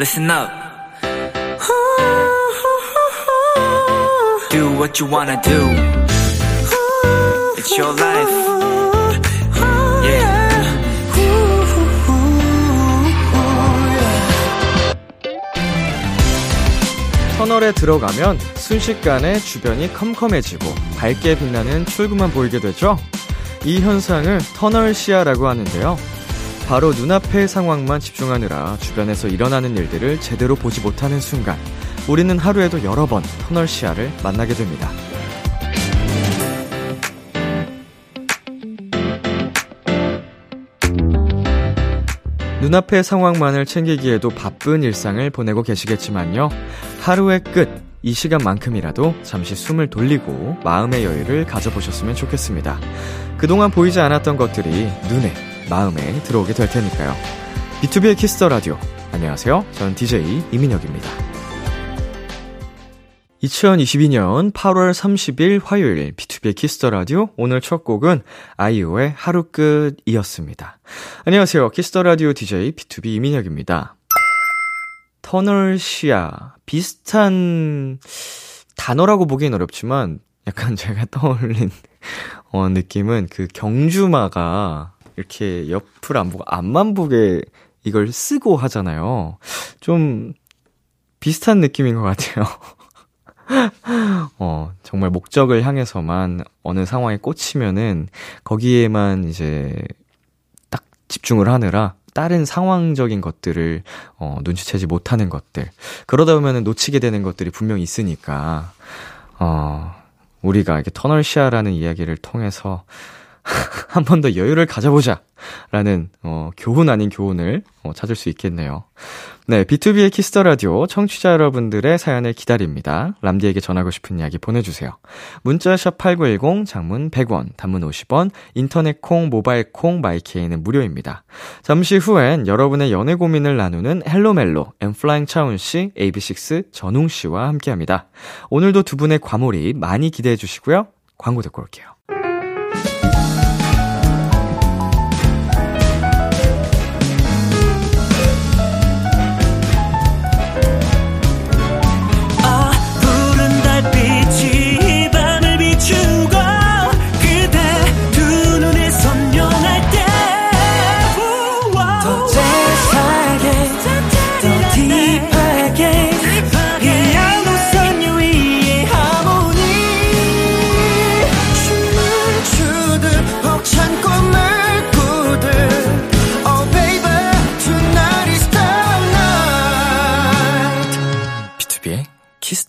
listen up. Do what you wanna do. It's your life. Yeah. 터널에 들어가면 순식간에 주변이 컴컴해지고 밝게 빛나는 출구만 보이게 되죠. 이 현상을 터널 시야라고 하는데요. 바로 눈앞의 상황만 집중하느라 주변에서 일어나는 일들을 제대로 보지 못하는 순간, 우리는 하루에도 여러 번 터널 시야를 만나게 됩니다. 눈앞의 상황만을 챙기기에도 바쁜 일상을 보내고 계시겠지만요. 하루의 끝, 이 시간만큼이라도 잠시 숨을 돌리고 마음의 여유를 가져보셨으면 좋겠습니다. 그동안 보이지 않았던 것들이 눈에, 마음에 들어오게 될 테니까요. B2B의 키스터 라디오. 안녕하세요. 저는 DJ 이민혁입니다. 2022년 8월 30일 화요일 B2B의 키스터 라디오 오늘 첫 곡은 아이유의 하루 끝이었습니다. 안녕하세요. 키스터 라디오 DJ B2B 이민혁입니다. 터널 시야 비슷한 단어라고 보기엔 어렵지만 약간 제가 떠올린 어 느낌은 그 경주마가 이렇게 옆을 안 보고 앞만 보게 이걸 쓰고 하잖아요. 좀 비슷한 느낌인 것 같아요. 어, 정말 목적을 향해서만 어느 상황에 꽂히면은 거기에만 이제 딱 집중을 하느라 다른 상황적인 것들을 어, 눈치채지 못하는 것들. 그러다 보면은 놓치게 되는 것들이 분명히 있으니까, 어, 우리가 이렇게 터널 시야라는 이야기를 통해서 한 번 더 여유를 가져보자. 라는, 어, 교훈 아닌 교훈을 어, 찾을 수 있겠네요. 네, B2B의 키스터 라디오 청취자 여러분들의 사연을 기다립니다. 람디에게 전하고 싶은 이야기 보내주세요. 문자 샵 8910, 장문 100원, 단문 50원, 인터넷 콩, 모바일 콩, 마이케이는 무료입니다. 잠시 후엔 여러분의 연애 고민을 나누는 헬로멜로, 엠플라잉 차운 씨, AB6 전웅 씨와 함께 합니다. 오늘도 두 분의 과몰입 많이 기대해 주시고요. 광고 듣고 올게요.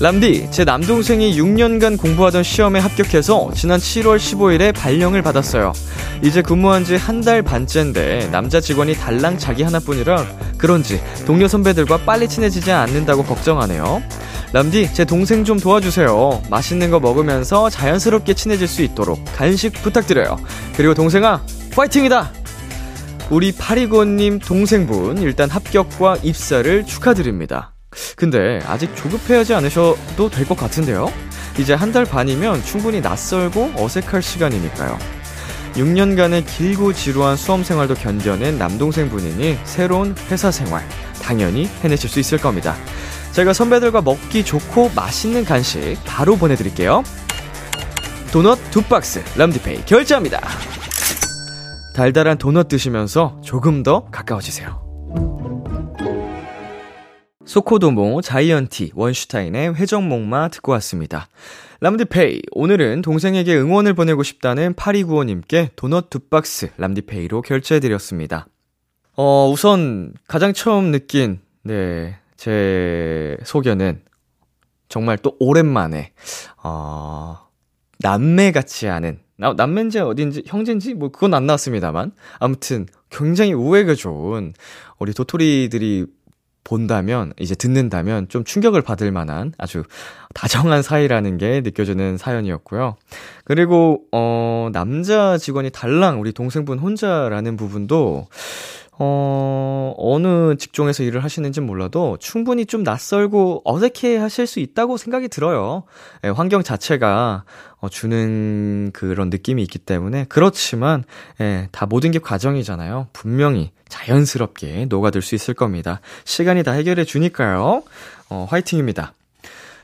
람디, 제 남동생이 6년간 공부하던 시험에 합격해서 지난 7월 15일에 발령을 받았어요. 이제 근무한 지 한 달 반째인데 남자 직원이 달랑 자기 하나뿐이라 그런지 동료 선배들과 빨리 친해지지 않는다고 걱정하네요. 람디, 제 동생 좀 도와주세요. 맛있는 거 먹으면서 자연스럽게 친해질 수 있도록 간식 부탁드려요. 그리고 동생아, 파이팅이다! 우리 파리고님 동생분 일단 합격과 입사를 축하드립니다. 근데 아직 조급해하지 않으셔도 될 것 같은데요? 이제 한 달 반이면 충분히 낯설고 어색할 시간이니까요. 6년간의 길고 지루한 수험 생활도 견뎌낸 남동생 분이니 새로운 회사 생활 당연히 해내실 수 있을 겁니다. 제가 선배들과 먹기 좋고 맛있는 간식 바로 보내드릴게요. 도넛 두 박스 람디페이 결제합니다. 달달한 도넛 드시면서 조금 더 가까워지세요. 소코도모, 자이언티, 원슈타인의 회전목마 듣고 왔습니다. 람디페이, 오늘은 동생에게 응원을 보내고 싶다는 8295님께 도넛 두 박스 람디페이로 결제해드렸습니다. 어, 우선 가장 처음 느낀, 네, 제 소견은 정말 또 오랜만에, 어, 남매 않은, 나, 남매인지 어딘지, 형제인지, 뭐, 그건 안 나왔습니다만. 아무튼, 굉장히 우애가 좋은, 우리 도토리들이 본다면, 이제 듣는다면 좀 충격을 받을 만한 아주 다정한 사이라는 게 느껴지는 사연이었고요. 그리고, 어, 남자 직원이 달랑 우리 동생분 혼자라는 부분도, 어, 어느 직종에서 일을 하시는지 몰라도 충분히 좀 낯설고 어색해 하실 수 있다고 생각이 들어요. 예, 환경 자체가 어, 주는 그런 느낌이 있기 때문에 그렇지만 예, 다 모든 게 과정이잖아요. 분명히 자연스럽게 녹아들 수 있을 겁니다. 시간이 다 해결해 주니까요. 어, 화이팅입니다.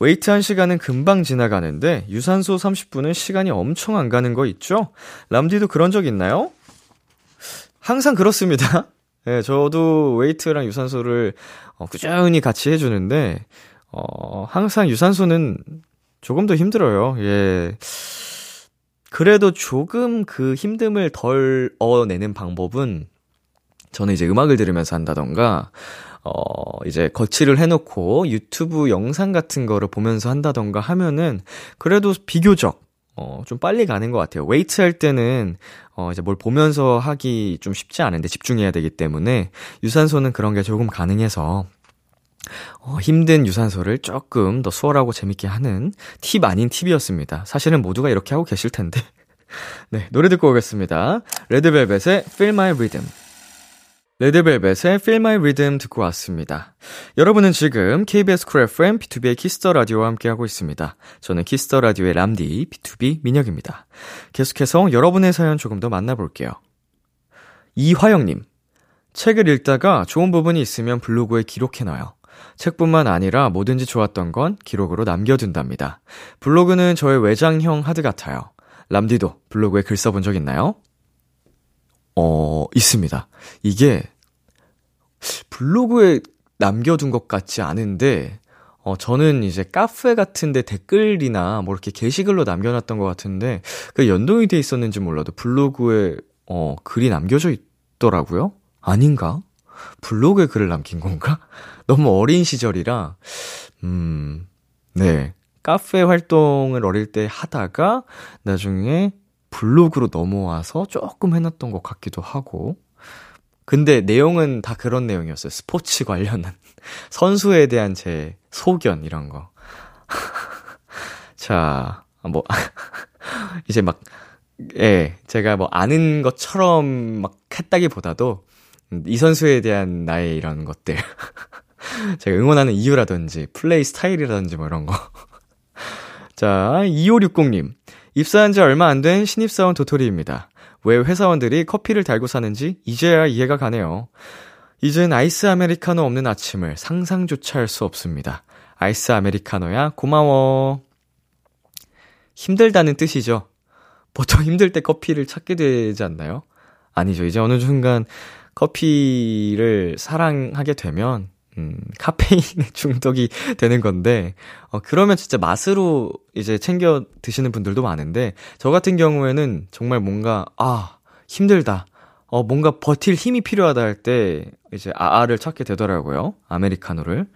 웨이트 한 시간은 금방 지나가는데 유산소 30분은 시간이 엄청 안 가는 거 있죠? 람디도 그런 적 있나요? 항상 그렇습니다. 예, 네, 저도 웨이트랑 유산소를 어, 꾸준히 같이 해주는데, 어, 항상 유산소는 조금 더 힘들어요. 예. 그래도 조금 그 힘듦을 덜 어내는 방법은 저는 이제 음악을 들으면서 한다던가, 어, 이제 거치를 해놓고 유튜브 영상 같은 거를 보면서 한다던가 하면은 그래도 비교적 어, 좀 빨리 가는 것 같아요. 웨이트 할 때는, 어, 이제 뭘 보면서 하기 좀 쉽지 않은데 집중해야 되기 때문에 유산소는 그런 게 조금 가능해서 어, 힘든 유산소를 조금 더 수월하고 재밌게 하는 팁 아닌 팁이었습니다. 사실은 모두가 이렇게 하고 계실 텐데. 네, 노래 듣고 오겠습니다. 레드벨벳의 Feel My Rhythm. 레드벨벳의 Feel My Rhythm 듣고 왔습니다. 여러분은 지금 KBS 쿨 FM B2B의 키스터 라디오와 함께하고 있습니다. 저는 Kiss the Radio의 람디 비투비 민혁입니다. 계속해서 여러분의 사연 조금 더 만나볼게요. 이화영님, 책을 읽다가 좋은 부분이 있으면 블로그에 기록해놔요. 책뿐만 아니라 뭐든지 좋았던 건 기록으로 남겨둔답니다. 블로그는 저의 외장형 하드 같아요. 람디도 블로그에 글 써본 적 있나요? 어, 있습니다. 이게 블로그에 남겨둔 것 같지 않은데, 어, 저는 이제 카페 같은데 댓글이나 뭐 이렇게 게시글로 남겨놨던 것 같은데, 그 연동이 돼 있었는지 몰라도 블로그에, 어, 글이 남겨져 있더라고요? 아닌가? 블로그에 글을 남긴 건가? 너무 어린 시절이라, 음, 네. 카페 활동을 어릴 때 하다가, 나중에 블로그로 넘어와서 조금 해놨던 것 같기도 하고. 근데 내용은 다 그런 내용이었어요. 스포츠 관련한. 선수에 대한 제 소견, 이런 거. 자, 뭐, 이제 막, 예, 제가 뭐 아는 것처럼 막 했다기 보다도, 이 선수에 대한 나의 이런 것들. 제가 응원하는 이유라든지, 플레이 스타일이라든지 뭐 이런 거. 자, 2560님. 입사한 지 얼마 안 된 신입사원 도토리입니다. 왜 회사원들이 커피를 달고 사는지 이제야 이해가 가네요. 이젠 아이스 아메리카노 없는 아침을 상상조차 할 수 없습니다. 아이스 아메리카노야 고마워. 힘들다는 뜻이죠. 보통 힘들 때 커피를 찾게 되지 않나요? 아니죠. 이제 어느 순간 커피를 사랑하게 되면 음, 카페인에 중독이 되는 건데, 어, 그러면 진짜 맛으로 이제 챙겨 드시는 분들도 많은데, 저 같은 경우에는 정말 뭔가, 아, 힘들다. 어, 뭔가 버틸 힘이 필요하다 할 때, 이제 아아를 찾게 되더라고요. 아메리카노를.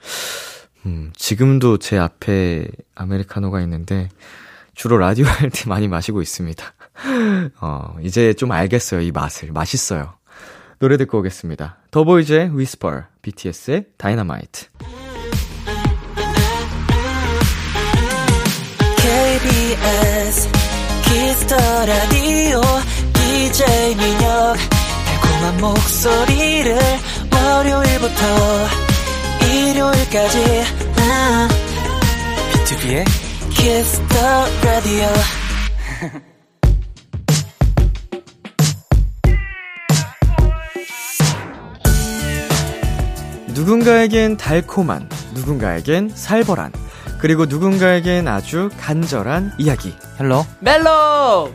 음, 지금도 제 앞에 아메리카노가 있는데, 주로 라디오 할 때 많이 마시고 있습니다. 어, 이제 좀 알겠어요, 이 맛을. 맛있어요. 노래 듣고 오겠습니다. 더보이즈의 Whisper, BTS의 Dynamite. KBS Kiss the Radio DJ 민혁 달콤한 목소리를 월요일부터 일요일까지 비투비의 Kiss the Radio 누군가에겐 달콤한, 누군가에겐 살벌한, 그리고 누군가에겐 아주 간절한 이야기. Hello 멜로!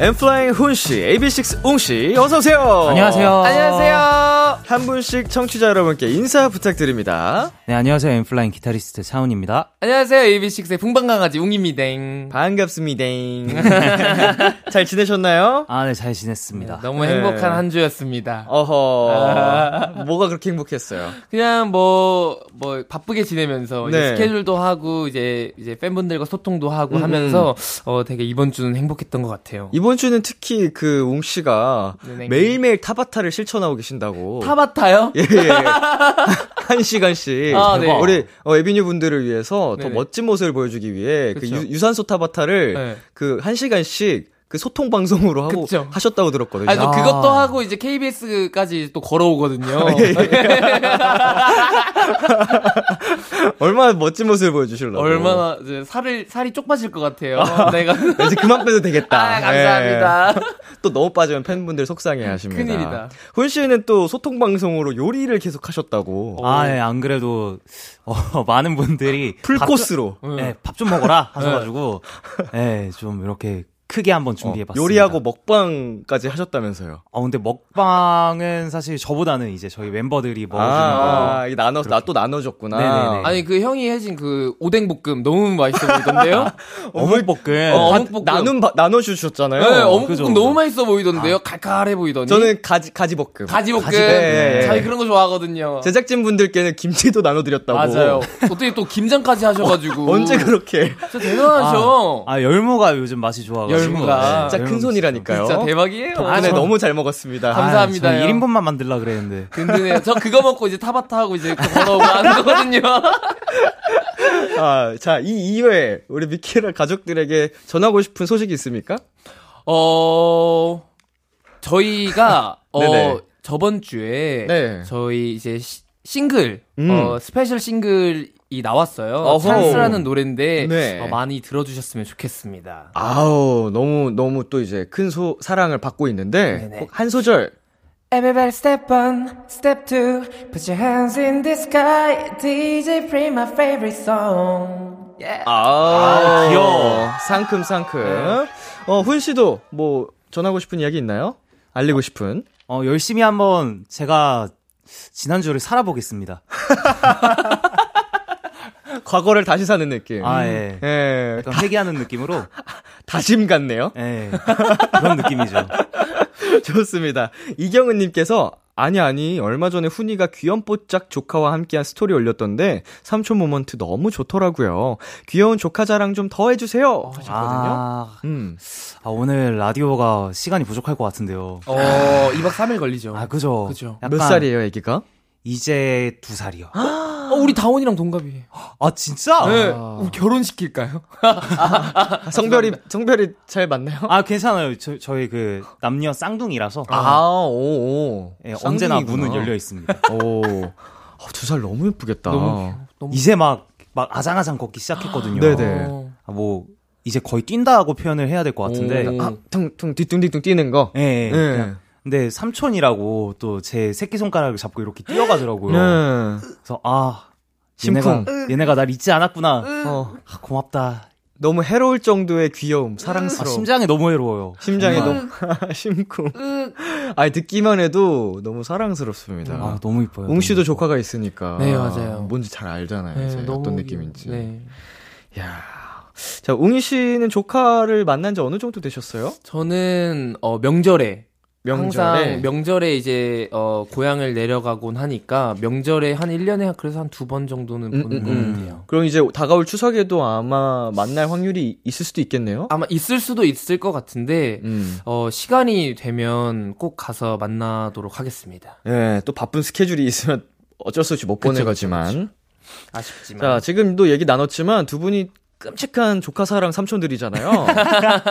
엠플라잉 훈씨, AB6 웅씨, 어서오세요! 안녕하세요. 안녕하세요! 한 분씩 청취자 여러분께 인사 부탁드립니다. 네, 안녕하세요. 엠플라잉 기타리스트 차훈입니다. 안녕하세요. AB6IX의 풍방강아지 웅입니다. 반갑습니다. 잘 지내셨나요? 아, 네, 잘 지냈습니다. 너무 네. 행복한 한 주였습니다. 어허. 아. 뭐가 그렇게 행복했어요? 그냥 뭐, 뭐, 바쁘게 지내면서, 이제 네. 스케줄도 하고, 이제, 이제 팬분들과 소통도 하고 음, 하면서, 어, 되게 이번 주는 행복했던 것 같아요. 이번 주는 특히 그 웅 씨가 네네. 매일매일 타바타를 실천하고 계신다고. 타바타요? 예, 예. 한 시간씩. 아, 네. 우리 어, 에비뉴 분들을 위해서 더 네네. 멋진 모습을 보여주기 위해 그 그쵸. 유, 유산소 타바타를 네. 그한 시간씩 그 소통 방송으로 하고 그쵸. 하셨다고 들었거든요. 아니, 또 아. 그것도 하고, 이제 KBS까지 또 걸어오거든요. 예, 얼마나 멋진 모습을 보여주실라고. 얼마나, 이제 살을, 살이 쪽 빠질 것 같아요. 내가. 이제 그만 빼도 되겠다. 아, 감사합니다. 예. 또 너무 빠지면 팬분들 속상해 하십니다. 큰일이다. 훈 씨는 또 소통 방송으로 요리를 계속 하셨다고. 아, 네, 안 그래도, 어, 많은 분들이. 풀 코스로. 네, 밥 좀 먹어라 하셔가지고, 네, 좀 이렇게 크게 한번 준비해봤습니다. 어, 요리하고 먹방까지 하셨다면서요. 어, 근데 먹방은 사실 저보다는 이제 저희 멤버들이 먹어주는 아, 거. 이게 나눠, 나 또 나눠줬구나. 네네네. 아니, 그 형이 해진 그 오뎅볶음 너무 맛있어 보이던데요? 어묵볶음. 어, 바- 어묵볶음. 나눔, 바- 나눠주셨잖아요. 네, 어묵볶음 그죠, 너무 그죠. 맛있어 보이던데요? 칼칼해 보이더니. 저는 가지, 가지볶음. 가지볶음. 가지볶음. 네. 저희 그런 거 좋아하거든요. 제작진 분들께는 김치도 나눠드렸다고. 맞아요. 어떻게 또 김장까지 하셔가지고. 언제 그렇게. 진짜 대단하셔. 아, 열무가 요즘 맛이 좋아가지고. 열무가. 진짜 큰 손이라니까요. 진짜 대박이에요. 덕분에 저- 너무 잘 먹었습니다. 감- 감사합니다, 아, 형. 1인분만 만들라 그랬는데. 든든해요. 저 그거 먹고 이제 타바타 하고 이제 걸어오고 하는 거거든요. 아, 자, 이 이외에 우리 비키라 가족들에게 전하고 싶은 소식이 있습니까? 어, 저희가. 어, 저번 주에 네. 저희 이제 시- 싱글, 음. 어, 스페셜 싱글 이 나왔어요. 어허. 찬스라는 노래인데 네. 어, 많이 들어주셨으면 좋겠습니다. 아우, 너무, 너무 또 이제 큰 소, 사랑을 받고 있는데, 네네. 꼭 한 소절. Everybody step one, step two, put your hands in the sky. DJ play my favorite song. Yeah. 아, 귀여워. 상큼상큼. 어, 훈 씨도 뭐, 전하고 싶은 이야기 있나요? 알리고 싶은? 어, 열심히 한번 제가 지난주를 살아보겠습니다. 과거를 다시 사는 느낌. 아, 예. 예. 약간 회개하는 느낌으로. 다짐 같네요. 예. 그런 느낌이죠. 좋습니다. 이경은님께서 아니 아니 얼마 전에 훈이가 귀염뽀짝 조카와 함께한 스토리 올렸던데 삼촌 moment 너무 좋더라고요. 귀여운 조카 자랑 좀 더 해주세요 하셨거든요. 아, 음. 아, 오늘 라디오가 시간이 부족할 것 같은데요. 어, 2박 3일 걸리죠. 아, 그죠. 그죠. 몇 살이에요, 애기가? 이제 두 살이요. 어, 우리 다원이랑 동갑이에요. 아, 진짜? 네. 우리 결혼시킬까요? 아, 성별이 성별이 잘 맞나요? 아, 괜찮아요. 저, 저희 그 남녀 쌍둥이라서. 아, 오, 오. 예, 언제나. 문은 열려 있습니다. 오. 두살 너무 예쁘겠다. 너무, 너무. 이제 막, 막 아장아장 걷기 시작했거든요. 네네. 어. 아, 뭐, 이제 거의 뛴다고 표현을 해야 될 것 같은데. 오. 아, 퉁퉁 뒤뚱뒤뚱 뛰는 거. 예, 예. 예. 근데 삼촌이라고 또 제 새끼 손가락을 잡고 이렇게 뛰어가더라고요. 네. 그래서, 아, 심쿵. 얘네가, 얘네가 날 잊지 않았구나. 어. 아, 고맙다. 너무 해로울 정도의 귀여움, 아, 사랑스러움. 심장이 너무 외로워요. 심장이 정말. 너무 심쿵. 아니 듣기만 해도 너무 사랑스럽습니다. 아, 너무 이뻐요. 웅 씨도 너무 조카가 있으니까. 네, 맞아요. 뭔지 잘 알잖아요. 네, 너무 어떤 귀- 느낌인지. 네. 야. 자, 웅이 씨는 조카를 만난 지 어느 정도 되셨어요? 저는 어 명절에 명절에. 항상 명절에 이제 어 고향을 내려가곤 하니까 명절에 한 1년에 그래서 한 두 번 정도는 음, 보는 음, 것 음. 같아요. 그럼 이제 다가올 추석에도 아마 만날 확률이 있을 수도 있겠네요. 아마 있을 수도 있을 것 같은데 음. 어 시간이 되면 꼭 가서 만나도록 하겠습니다. 예, 또 바쁜 스케줄이 있으면 어쩔 수 없이 못 거지만. 아쉽지만 자, 지금도 얘기 나눴지만 두 분이 끔찍한 조카 사랑 삼촌들이잖아요.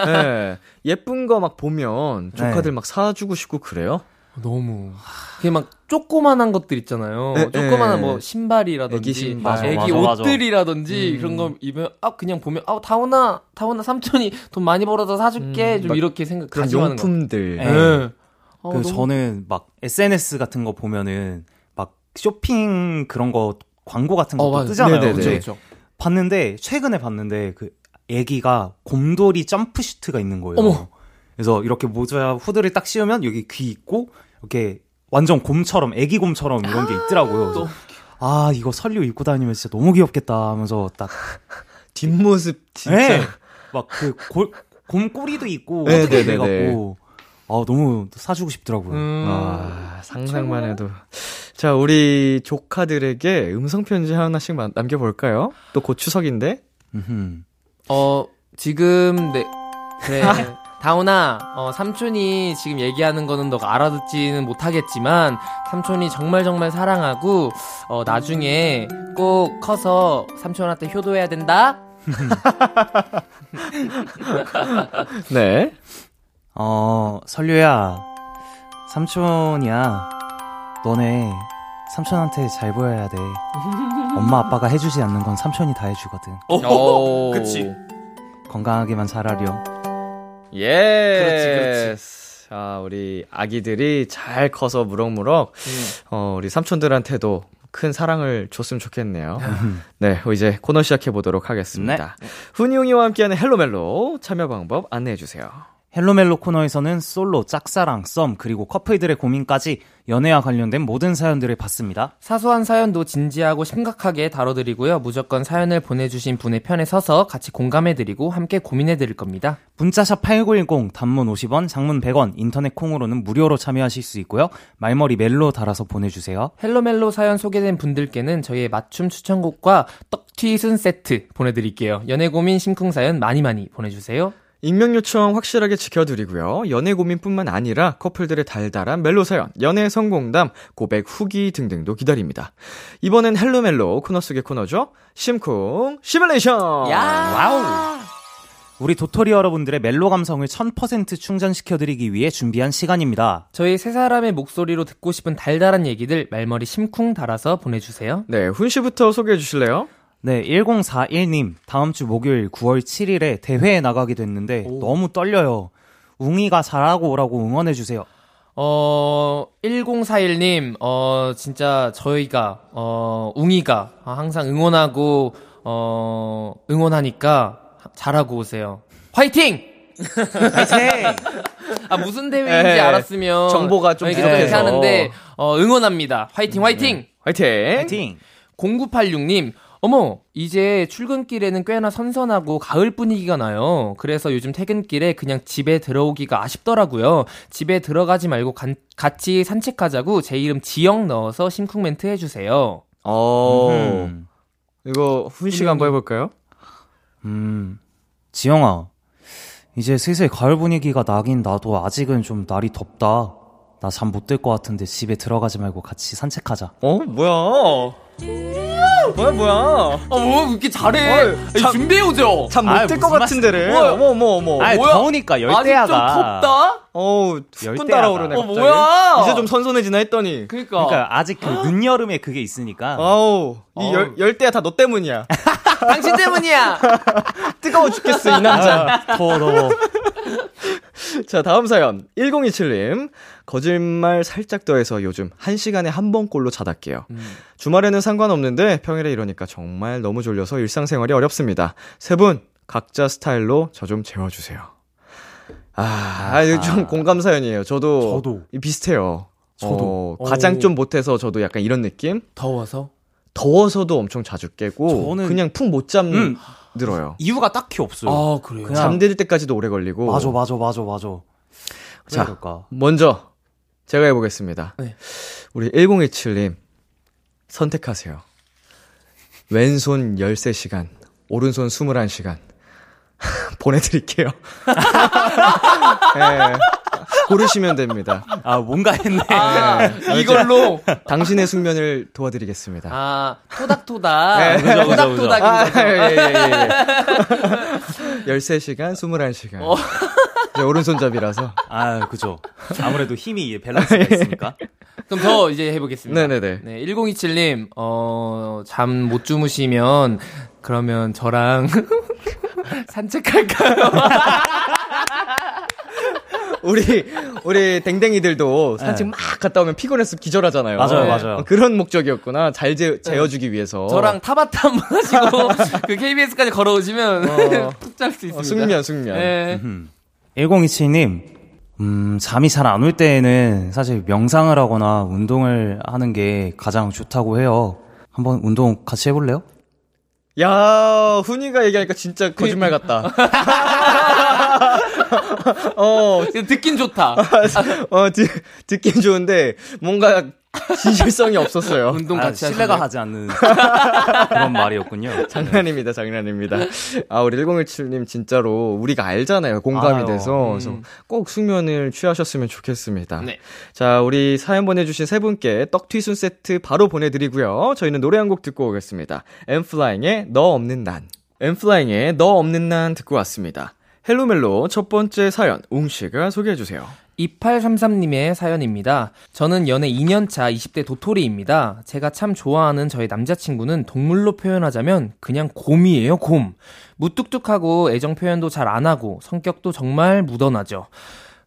예. 예쁜 거 막 보면 조카들 네. 막 사주고 싶고 그래요? 너무 그게 막 조그만한 것들 있잖아요. 네, 조그만한 네. 뭐 신발이라든지 애기 신발. 애기 맞아, 맞아. 옷들이라든지 음. 그런 거 입으면 아 그냥 보면 아 다운아 다운아 삼촌이 돈 많이 벌어서 사줄게 음, 좀막 이렇게 생각 그런 가져가는 거. 용품들. 네. 네. 어, 그 너무- 저는 막 SNS 같은 거 보면은 막 쇼핑 그런 거 광고 같은 거 어, 도. 뜨잖아요. 네네네. 근데 그쵸, 그쵸. 봤는데 최근에 봤는데 그 애기가 곰돌이 점프 슈트가 있는 거예요. 어머. 그래서 이렇게 모자 후드를 딱 씌우면 여기 귀 있고 이렇게 완전 곰처럼 애기 곰처럼 이런 게 있더라고요. 그래서 아 이거 설류 입고 다니면 진짜 너무 귀엽겠다 하면서 딱 뒷모습 진짜. 네. 막그 곰 꼬리도 있고 네, 어떻게 네, 네, 돼갖고 아 너무 사주고 싶더라고요. 음, 아, 상상만 해도. 자, 우리 조카들에게 음성편지 하나씩 마- 남겨볼까요? 또 곧 추석인데? 어, 지금, 네, 그래. 다운아, 어, 삼촌이 지금 얘기하는 거는 너가 알아듣지는 못하겠지만, 삼촌이 정말 정말 사랑하고, 어, 나중에 꼭 커서 삼촌한테 효도해야 된다? 네. 어 설류야 삼촌이야 너네 삼촌한테 잘 보여야 돼. 엄마 아빠가 해주지 않는 건 삼촌이 다 해주거든. 오, 그치. 건강하게만 자라렴. 예. 그렇지, 그렇지. 자, 우리 아기들이 잘 커서 무럭무럭, 음. 어, 우리 삼촌들한테도 큰 사랑을 줬으면 좋겠네요. 네, 이제 코너 시작해 보도록 하겠습니다. 훈이웅이와 함께하는 Hello 멜로 참여 방법 안내해 주세요. Hello 멜로 코너에서는 솔로, 짝사랑, 썸, 그리고 커플들의 고민까지 연애와 관련된 모든 사연들을 받습니다. 사소한 사연도 진지하고 심각하게 다뤄드리고요. 무조건 사연을 보내주신 분의 편에 서서 같이 공감해드리고 함께 고민해드릴 겁니다. 문자샵 8910, 단문 50원, 장문 100원, 인터넷 콩으로는 무료로 참여하실 수 있고요. 말머리 멜로 달아서 보내주세요. Hello 멜로 사연 소개된 분들께는 저희의 맞춤 추천곡과 떡튀순 세트 보내드릴게요. 연애 고민 심쿵 사연 많이 많이 보내주세요. 익명 요청 확실하게 지켜드리고요. 연애 고민뿐만 아니라 커플들의 달달한 멜로 사연, 연애 성공담, 고백 후기 등등도 기다립니다. 이번엔 Hello 멜로 코너 속의 코너죠. 심쿵 시뮬레이션. 와우! 우리 도토리 여러분들의 멜로 감성을 1000% 충전시켜드리기 위해 준비한 시간입니다. 저희 세 사람의 목소리로 듣고 싶은 달달한 얘기들 말머리 심쿵 달아서 보내주세요. 네, 훈 씨부터 소개해 주실래요? 네, 1041님, 다음 주 목요일 9월 7일에 대회에 나가게 됐는데 너무 떨려요. 웅이가 잘하고 오라고 응원해주세요. 어, 1041님, 어, 진짜 저희가, 어, 웅이가 항상 응원하고, 어, 응원하니까 잘하고 오세요. 화이팅! 파이팅! 아, 무슨 대회인지 에, 알았으면. 정보가 좀 이렇게. 하는데, 어, 응원합니다. 화이팅, 화이팅! 화이팅! 파이팅! 0986님, 어머, 이제 출근길에는 꽤나 선선하고 가을 분위기가 나요. 그래서 요즘 퇴근길에 그냥 집에 들어오기가 아쉽더라고요. 집에 들어가지 말고 간- 같이 산책하자고 제 이름 지영 넣어서 심쿵 멘트 해주세요. 어, 음, 이거 훈 씨가 한번 해볼까요? 음, 지영아, 이제 슬슬 가을 분위기가 나긴 나도 아직은 좀 날이 덥다. 나 잠 못 들 것 같은데 집에 들어가지 말고 같이 산책하자. 어, 뭐야? 뭐야, 뭐야? 어, 뭐, 그렇게 잘해. 어이, 참- 준비해 오죠. 참못 아이, 들것 무슨 같은데래. 뭐야? 어머, 어머, 어머. 아이, 뭐야? 더우니까 아직 열대야가. 좀 덥다? 어우. 달아오르네, 어, 갑자기. 뭐야? 이제 좀 선선해지나 했더니. 그니까. 그러니까 아직 그 늦여름에 그게 있으니까. 아우, 이 어우. 열, 열대야 다 너 때문이야. 당신 때문이야. 뜨거워 죽겠어, 이 남자. 아, 더워, 더워. 자, 다음 사연. 1027님. 거짓말 살짝 더해서 요즘 1시간에 한 번꼴로 자답게요. 주말에는 상관없는데 평일에 이러니까 정말 너무 졸려서 일상생활이 어렵습니다. 세 분, 각자 스타일로 저 좀 재워주세요. 아, 아, 이거 좀 공감 사연이에요. 저도. 저도. 이 비슷해요. 저도. 어, 가장 오. 좀 못해서 저도 약간 이런 느낌? 더워서? 더워서도 엄청 자주 깨고. 저는- 그냥 푹 못 잠, 음. 들어요. 이유가 딱히 없어요. 아, 그래요? 그냥- 잠들 때까지도 오래 걸리고. 맞아, 맞아, 맞아, 맞아. 자. 그럴까? 먼저 제가 해보겠습니다. 네. 우리 1027님 선택하세요. 왼손 13시간, 오른손 21시간 보내드릴게요. 네, 고르시면 됩니다. 아, 뭔가 했네. 아, 네. 이걸로. 당신의 숙면을 도와드리겠습니다. 아, 토닥토닥. 네. 그죠, 그죠, 그죠. 토닥토닥인 아, 거죠. 예, 예, 예, 예. 13시간, 21시간. 어. 이제 오른손잡이라서. 아, 그죠. 아무래도 힘이 밸런스가 있으니까. 그럼 저 이제 해보겠습니다. 네네네. 네, 1027님, 어, 잠 못 주무시면, 그러면 저랑 산책할까요? 우리 우리 댕댕이들도 산책 네. 막 갔다 오면 피곤해서 기절하잖아요. 맞아요, 네. 맞아요. 어, 그런 목적이었구나. 잘 재, 재워주기 위해서. 저랑 타바타 한번 하시고, 그 KBS까지 걸어오시면 어. 푹잘수 있습니다. 어, 숙면 숙면. 네. 음. 1027님, 음, 잠이 잘 안 올 때에는 사실 명상을 하거나 운동을 하는 게 가장 좋다고 해요. 한번 운동 같이 해볼래요? 야, 훈이가 얘기하니까 진짜 거짓말 같다. 어, 듣긴 좋다. 어, 듣, 듣긴 좋은데, 뭔가 진실성이 없었어요. 운동 아, 같이 신뢰가 하실래요? 하지 않는 그런 말이었군요. 장난입니다, 장난입니다. 아, 우리 1017님 진짜로 우리가 알잖아요. 공감이 아유, 돼서. 음. 그래서 꼭 숙면을 취하셨으면 좋겠습니다. 네. 자, 우리 사연 보내주신 세 분께 떡튀순 세트 바로 보내드리고요. 저희는 노래 한 곡 듣고 오겠습니다. 엔플라잉의 너 없는 난. 엔플라잉의 너 없는 난 듣고 왔습니다. Hello 멜로 첫 번째 사연, 웅 씨가 소개해 주세요. 2833님의 사연입니다. 저는 연애 2년차 20대 도토리입니다. 제가 참 좋아하는 저의 남자친구는 동물로 표현하자면 그냥 곰이에요, 곰. 무뚝뚝하고 애정 표현도 잘 안 하고 성격도 정말 무던하죠.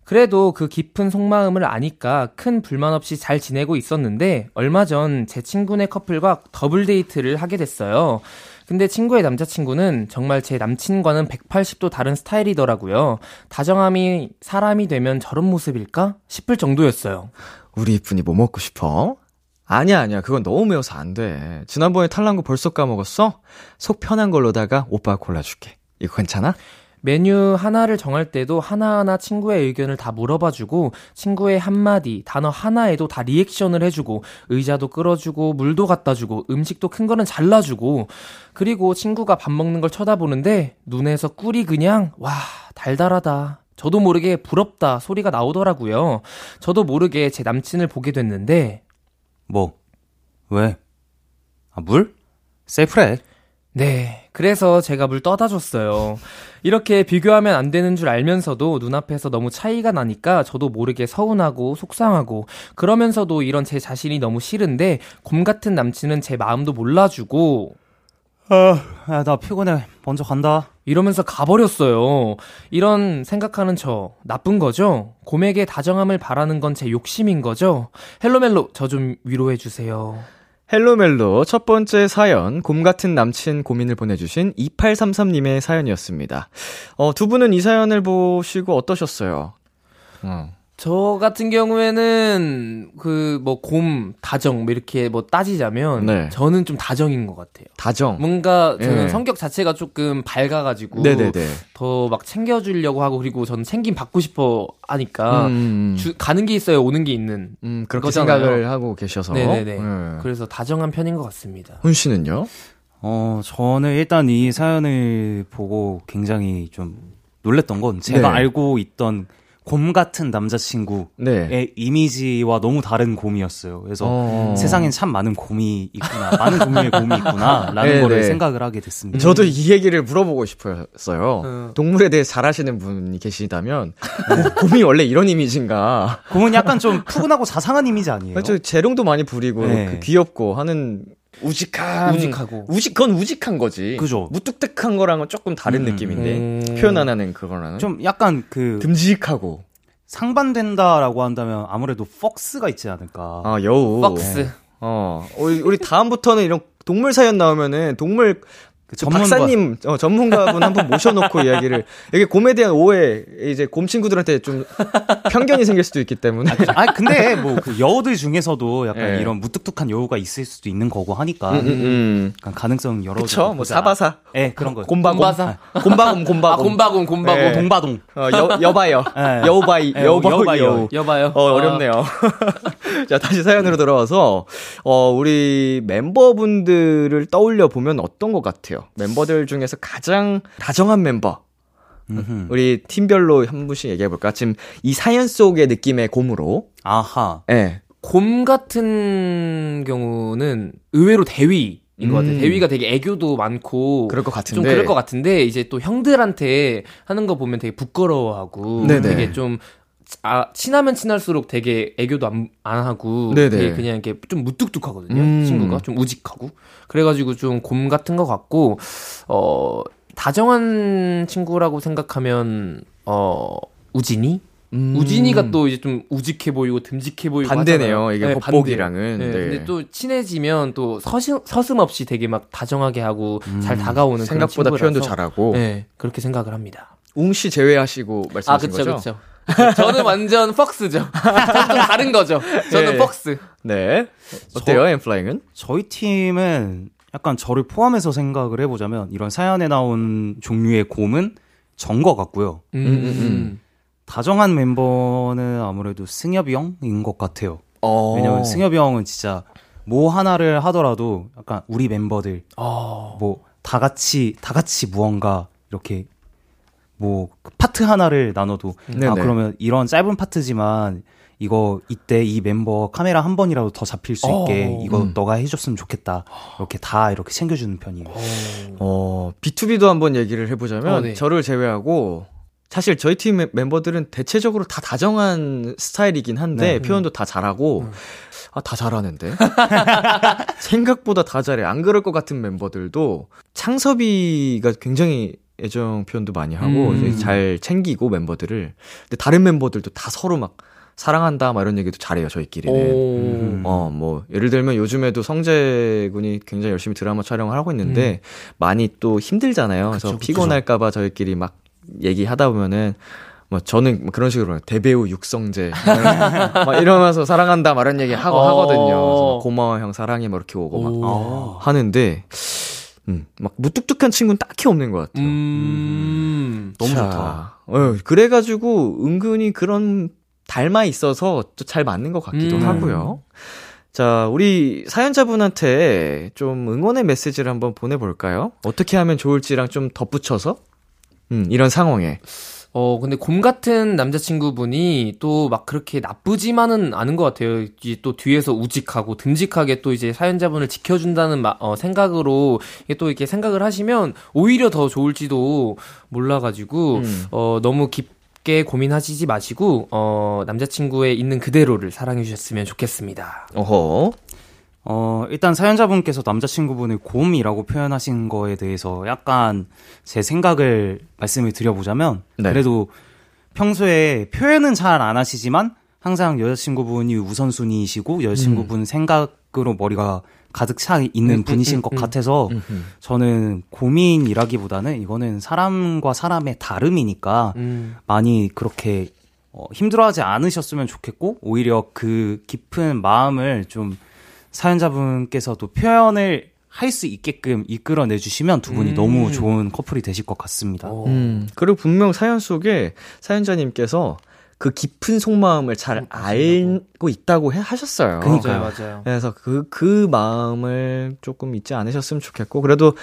그래도 그 깊은 속마음을 아니까 큰 불만 없이 잘 지내고 있었는데 얼마 전 제 친구네 커플과 더블 데이트를 하게 됐어요. 근데 친구의 남자친구는 정말 제 남친과는 180도 다른 스타일이더라고요. 다정함이 사람이 되면 저런 모습일까? 싶을 정도였어요. 우리 이쁜이 뭐 먹고 싶어? 아니야, 아니야. 그건 너무 매워서 안 돼. 지난번에 탈난 거 벌써 까먹었어? 속 편한 걸로다가 오빠가 골라줄게. 이거 괜찮아? 메뉴 하나를 정할 때도 하나하나 친구의 의견을 다 물어봐주고 친구의 한마디, 단어 하나에도 다 리액션을 해주고 의자도 끌어주고 물도 갖다주고 음식도 큰 거는 잘라주고 그리고 친구가 밥 먹는 걸 쳐다보는데 눈에서 꿀이 그냥 와 달달하다. 저도 모르게 부럽다 소리가 나오더라고요. 저도 모르게 제 남친을 보게 됐는데 뭐? 왜? 아, 물? 셀프래. 네. 그래서 제가 물 떠다 줬어요. 이렇게 비교하면 안 되는 줄 알면서도 눈앞에서 너무 차이가 나니까 저도 모르게 서운하고 속상하고 그러면서도 이런 제 자신이 너무 싫은데 곰 같은 남친은 제 마음도 몰라주고 아, 야, 나 피곤해. 먼저 간다. 이러면서 가버렸어요. 이런 생각하는 저 나쁜 거죠? 곰에게 다정함을 바라는 건 제 욕심인 거죠? Hello 멜로 저 좀 위로해 주세요. Hello 멜로 첫 번째 사연, 곰 같은 남친 고민을 보내주신 2833님의 사연이었습니다. 어, 두 분은 이 사연을 보시고 어떠셨어요? 어. 저 같은 경우에는 그 뭐 곰 다정 뭐 이렇게 뭐 따지자면 네. 저는 좀 다정인 것 같아요. 다정. 뭔가 저는 예. 성격 자체가 조금 밝아가지고 네네네. 더 막 챙겨주려고 하고 그리고 저는 챙김 받고 싶어 하니까 음, 주- 가는 게 있어요 오는 게 있는. 음, 그렇게 거잖아요. 생각을 하고 계셔서. 네네네. 네. 그래서 다정한 편인 것 같습니다. 훈 씨는요? 어, 저는 일단 이 사연을 보고 굉장히 좀 놀랬던 건 제가 네. 알고 있던 곰 같은 남자친구의 네. 이미지와 너무 다른 곰이었어요. 그래서 어. 세상엔 참 많은 곰이 있구나. 많은 종류의 곰이 있구나. 라는 네, 거를 네. 생각을 하게 됐습니다. 저도 이 얘기를 물어보고 싶었어요. 음. 동물에 대해 잘 아시는 분이 계시다면, 어, 곰이 원래 이런 이미지인가. 곰은 약간 좀 푸근하고 자상한 이미지 아니에요? 저 재롱도 많이 부리고, 네. 그 귀엽고 하는 우직한. 우직하고. 우직, 그건 우직한 거지. 그죠. 무뚝뚝한 거랑은 조금 다른 음. 느낌인데. 음. 표현 안 하는 그거랑은. 좀 약간 그 듬직하고. 상반된다라고 한다면 아무래도 폭스가 있지 않을까. 아, 여우. 퍽스. 어, 우리, 우리 다음부터는 이런 동물 사연 나오면은 동물 그 전문가. 박사님 어, 전문가분 한 분 모셔놓고 이야기를 이게 곰에 대한 오해 이제 곰 친구들한테 좀 편견이 생길 수도 있기 때문에 아 근데 뭐 그 여우들 중에서도 약간 예. 이런 무뚝뚝한 여우가 있을 수도 있는 거고 하니까 음, 음, 음. 약간 가능성 여러 그쵸 뭐 사바사 예 그런 거 곰바곰 곰바사. 곰바곰 곰바곰 아 곰바곰 곰바곰 예. 동바동 어, 여, 여바여 예. 여우바이 예, 여우바 여우바이 여우. 여봐요. 어, 어렵네요. 자, 다시 사연으로 돌아와서, 어, 우리 멤버분들을 떠올려 보면 어떤 것 같아요? 멤버들 중에서 가장 다정한 멤버. 음흠. 우리 팀별로 한 분씩 얘기해 볼까? 지금 이 사연 속의 느낌의 곰으로. 아하 예. 곰 같은 경우는 의외로 대위 인 것 같아요. 음. 대위가 되게 애교도 많고 그럴 것 같은데. 좀 그럴 것 같은데 이제 또 형들한테 하는 거 보면 되게 부끄러워하고 네네. 되게 좀 아, 친하면 친할수록 되게 애교도 안, 안 하고 네네. 되게 그냥 이렇게 좀 무뚝뚝하거든요. 음. 친구가 좀 우직하고 그래가지고 좀 곰 같은 것 같고 어 다정한 친구라고 생각하면 어 우진이 음. 우진이가 또 이제 좀 우직해 보이고 듬직해 보이고 반대네요. 하잖아요. 이게 네. 반대예요. 네, 네. 근데 또 친해지면 또 서슴, 서슴없이 되게 막 다정하게 하고 잘 다가오는 생각보다 표현도 잘하고. 네, 그렇게 생각을 합니다. 웅씨 제외하시고 말씀하신 아, 그쵸, 거죠? 그쵸. 저는 완전 퍽스죠. 저는 좀 다른 거죠. 저는 예. 퍽스. 네. 어때요, 엠플라잉은? 저희 팀은 약간 저를 포함해서 생각을 해보자면 이런 사연에 나온 종류의 곰은 정거 같고요. 음, 음. 다정한 멤버는 아무래도 승엽이 형인 것 같아요. 어. 왜냐면 승엽이 형은 진짜 뭐 하나를 하더라도 약간 우리 멤버들 어. 뭐다 같이 다 같이 무언가 이렇게 뭐 파트 하나를 나눠도 네네. 아 그러면 이런 짧은 파트지만 이거 이때 이 멤버 카메라 한 번이라도 더 잡힐 수 있게 어, 이거 음. 너가 해줬으면 좋겠다 이렇게 다 이렇게 챙겨주는 편이에요. 어, B2B도 한번 얘기를 해보자면, 어, 네. 저를 제외하고, 사실 저희 팀 멤- 멤버들은 대체적으로 다 다정한 스타일이긴 한데, 네. 표현도 다 잘하고, 아, 다 잘하는데? 생각보다 다 잘해. 안 그럴 것 같은 멤버들도, 창섭이가 굉장히 애정 표현도 많이 하고, 음. 이제 잘 챙기고 멤버들을. 근데 다른 멤버들도 다 서로 막, 사랑한다, 막 이런 얘기도 잘해요, 저희끼리는. 오. 어, 뭐, 예를 들면 요즘에도 성재 군이 굉장히 열심히 드라마 촬영을 하고 있는데, 많이 또 힘들잖아요. 그래서 그쵸, 그쵸. 피곤할까봐 저희끼리 막 얘기하다 보면은, 뭐, 저는 뭐 그런 식으로 대배우 육성재. 막 이러면서 사랑한다, 막 이런 얘기 하고 어. 하거든요. 그래서 막 고마워, 형, 사랑해, 막 이렇게 오고 막 오. 하는데, 음, 막 무뚝뚝한 친구는 딱히 없는 것 같아요. 음. 너무 자, 좋다. 어, 그래가지고 은근히 그런 닮아 있어서 또 잘 맞는 것 같기도 음. 하고요. 자, 우리 사연자분한테 좀 응원의 메시지를 한번 보내볼까요? 어떻게 하면 좋을지랑 좀 덧붙여서? 음, 이런 상황에. 어, 근데 곰 같은 남자친구분이 또 막 그렇게 나쁘지만은 않은 것 같아요. 이제 또 뒤에서 우직하고 듬직하게 또 이제 사연자분을 지켜준다는 마- 어, 생각으로 이게 또 이렇게 생각을 하시면 오히려 더 좋을지도 몰라가지고, 음. 어, 너무 깊게 고민하시지 마시고, 어, 남자친구의 있는 그대로를 사랑해주셨으면 좋겠습니다. 어허. 어, 일단 사연자분께서 남자친구분을 곰이라고 표현하신 거에 대해서 약간 제 생각을 말씀을 드려보자면, 네. 그래도 평소에 표현은 잘 안 하시지만, 항상 여자친구분이 우선순위이시고, 여자친구분 생각으로 머리가 가득 차 있는 음, 분이신 음, 것 음. 같아서, 저는 고민이라기보다는 이거는 사람과 사람의 다름이니까, 음. 많이 그렇게 어, 힘들어하지 않으셨으면 좋겠고 오히려 그 깊은 마음을 좀 사연자분께서도 표현을 할 수 있게끔 이끌어내 주시면 두 분이 음. 너무 좋은 커플이 되실 것 같습니다. 어. 음, 그리고 분명 사연 속에 사연자님께서 그 깊은 속마음을 잘 알고 있다고 해, 하셨어요. 그러니까요. 맞아요, 맞아요. 그래서 그, 그 마음을 조금 잊지 않으셨으면 좋겠고, 그래도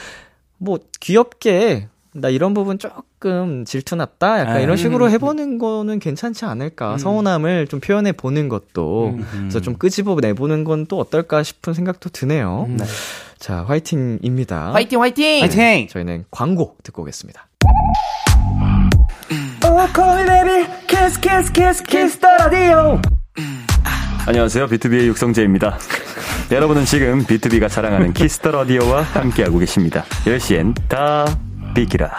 뭐 귀엽게, 나 이런 부분 조금 질투났다? 약간 네. 이런 식으로 음, 해보는 거는 괜찮지 않을까. 음. 서운함을 좀 표현해 보는 것도, 음. 그래서 좀 끄집어 내보는 건 또 어떨까 싶은 생각도 드네요. 음. 자, 화이팅입니다. 화이팅, 화이팅! 파이팅! 저희는 광고 듣고 오겠습니다. 안녕하세요. 비투비의 육성재입니다. 여러분은 지금 비투비가 자랑하는 Kiss the Radio와 함께하고 계십니다. 10시엔 다 비키라.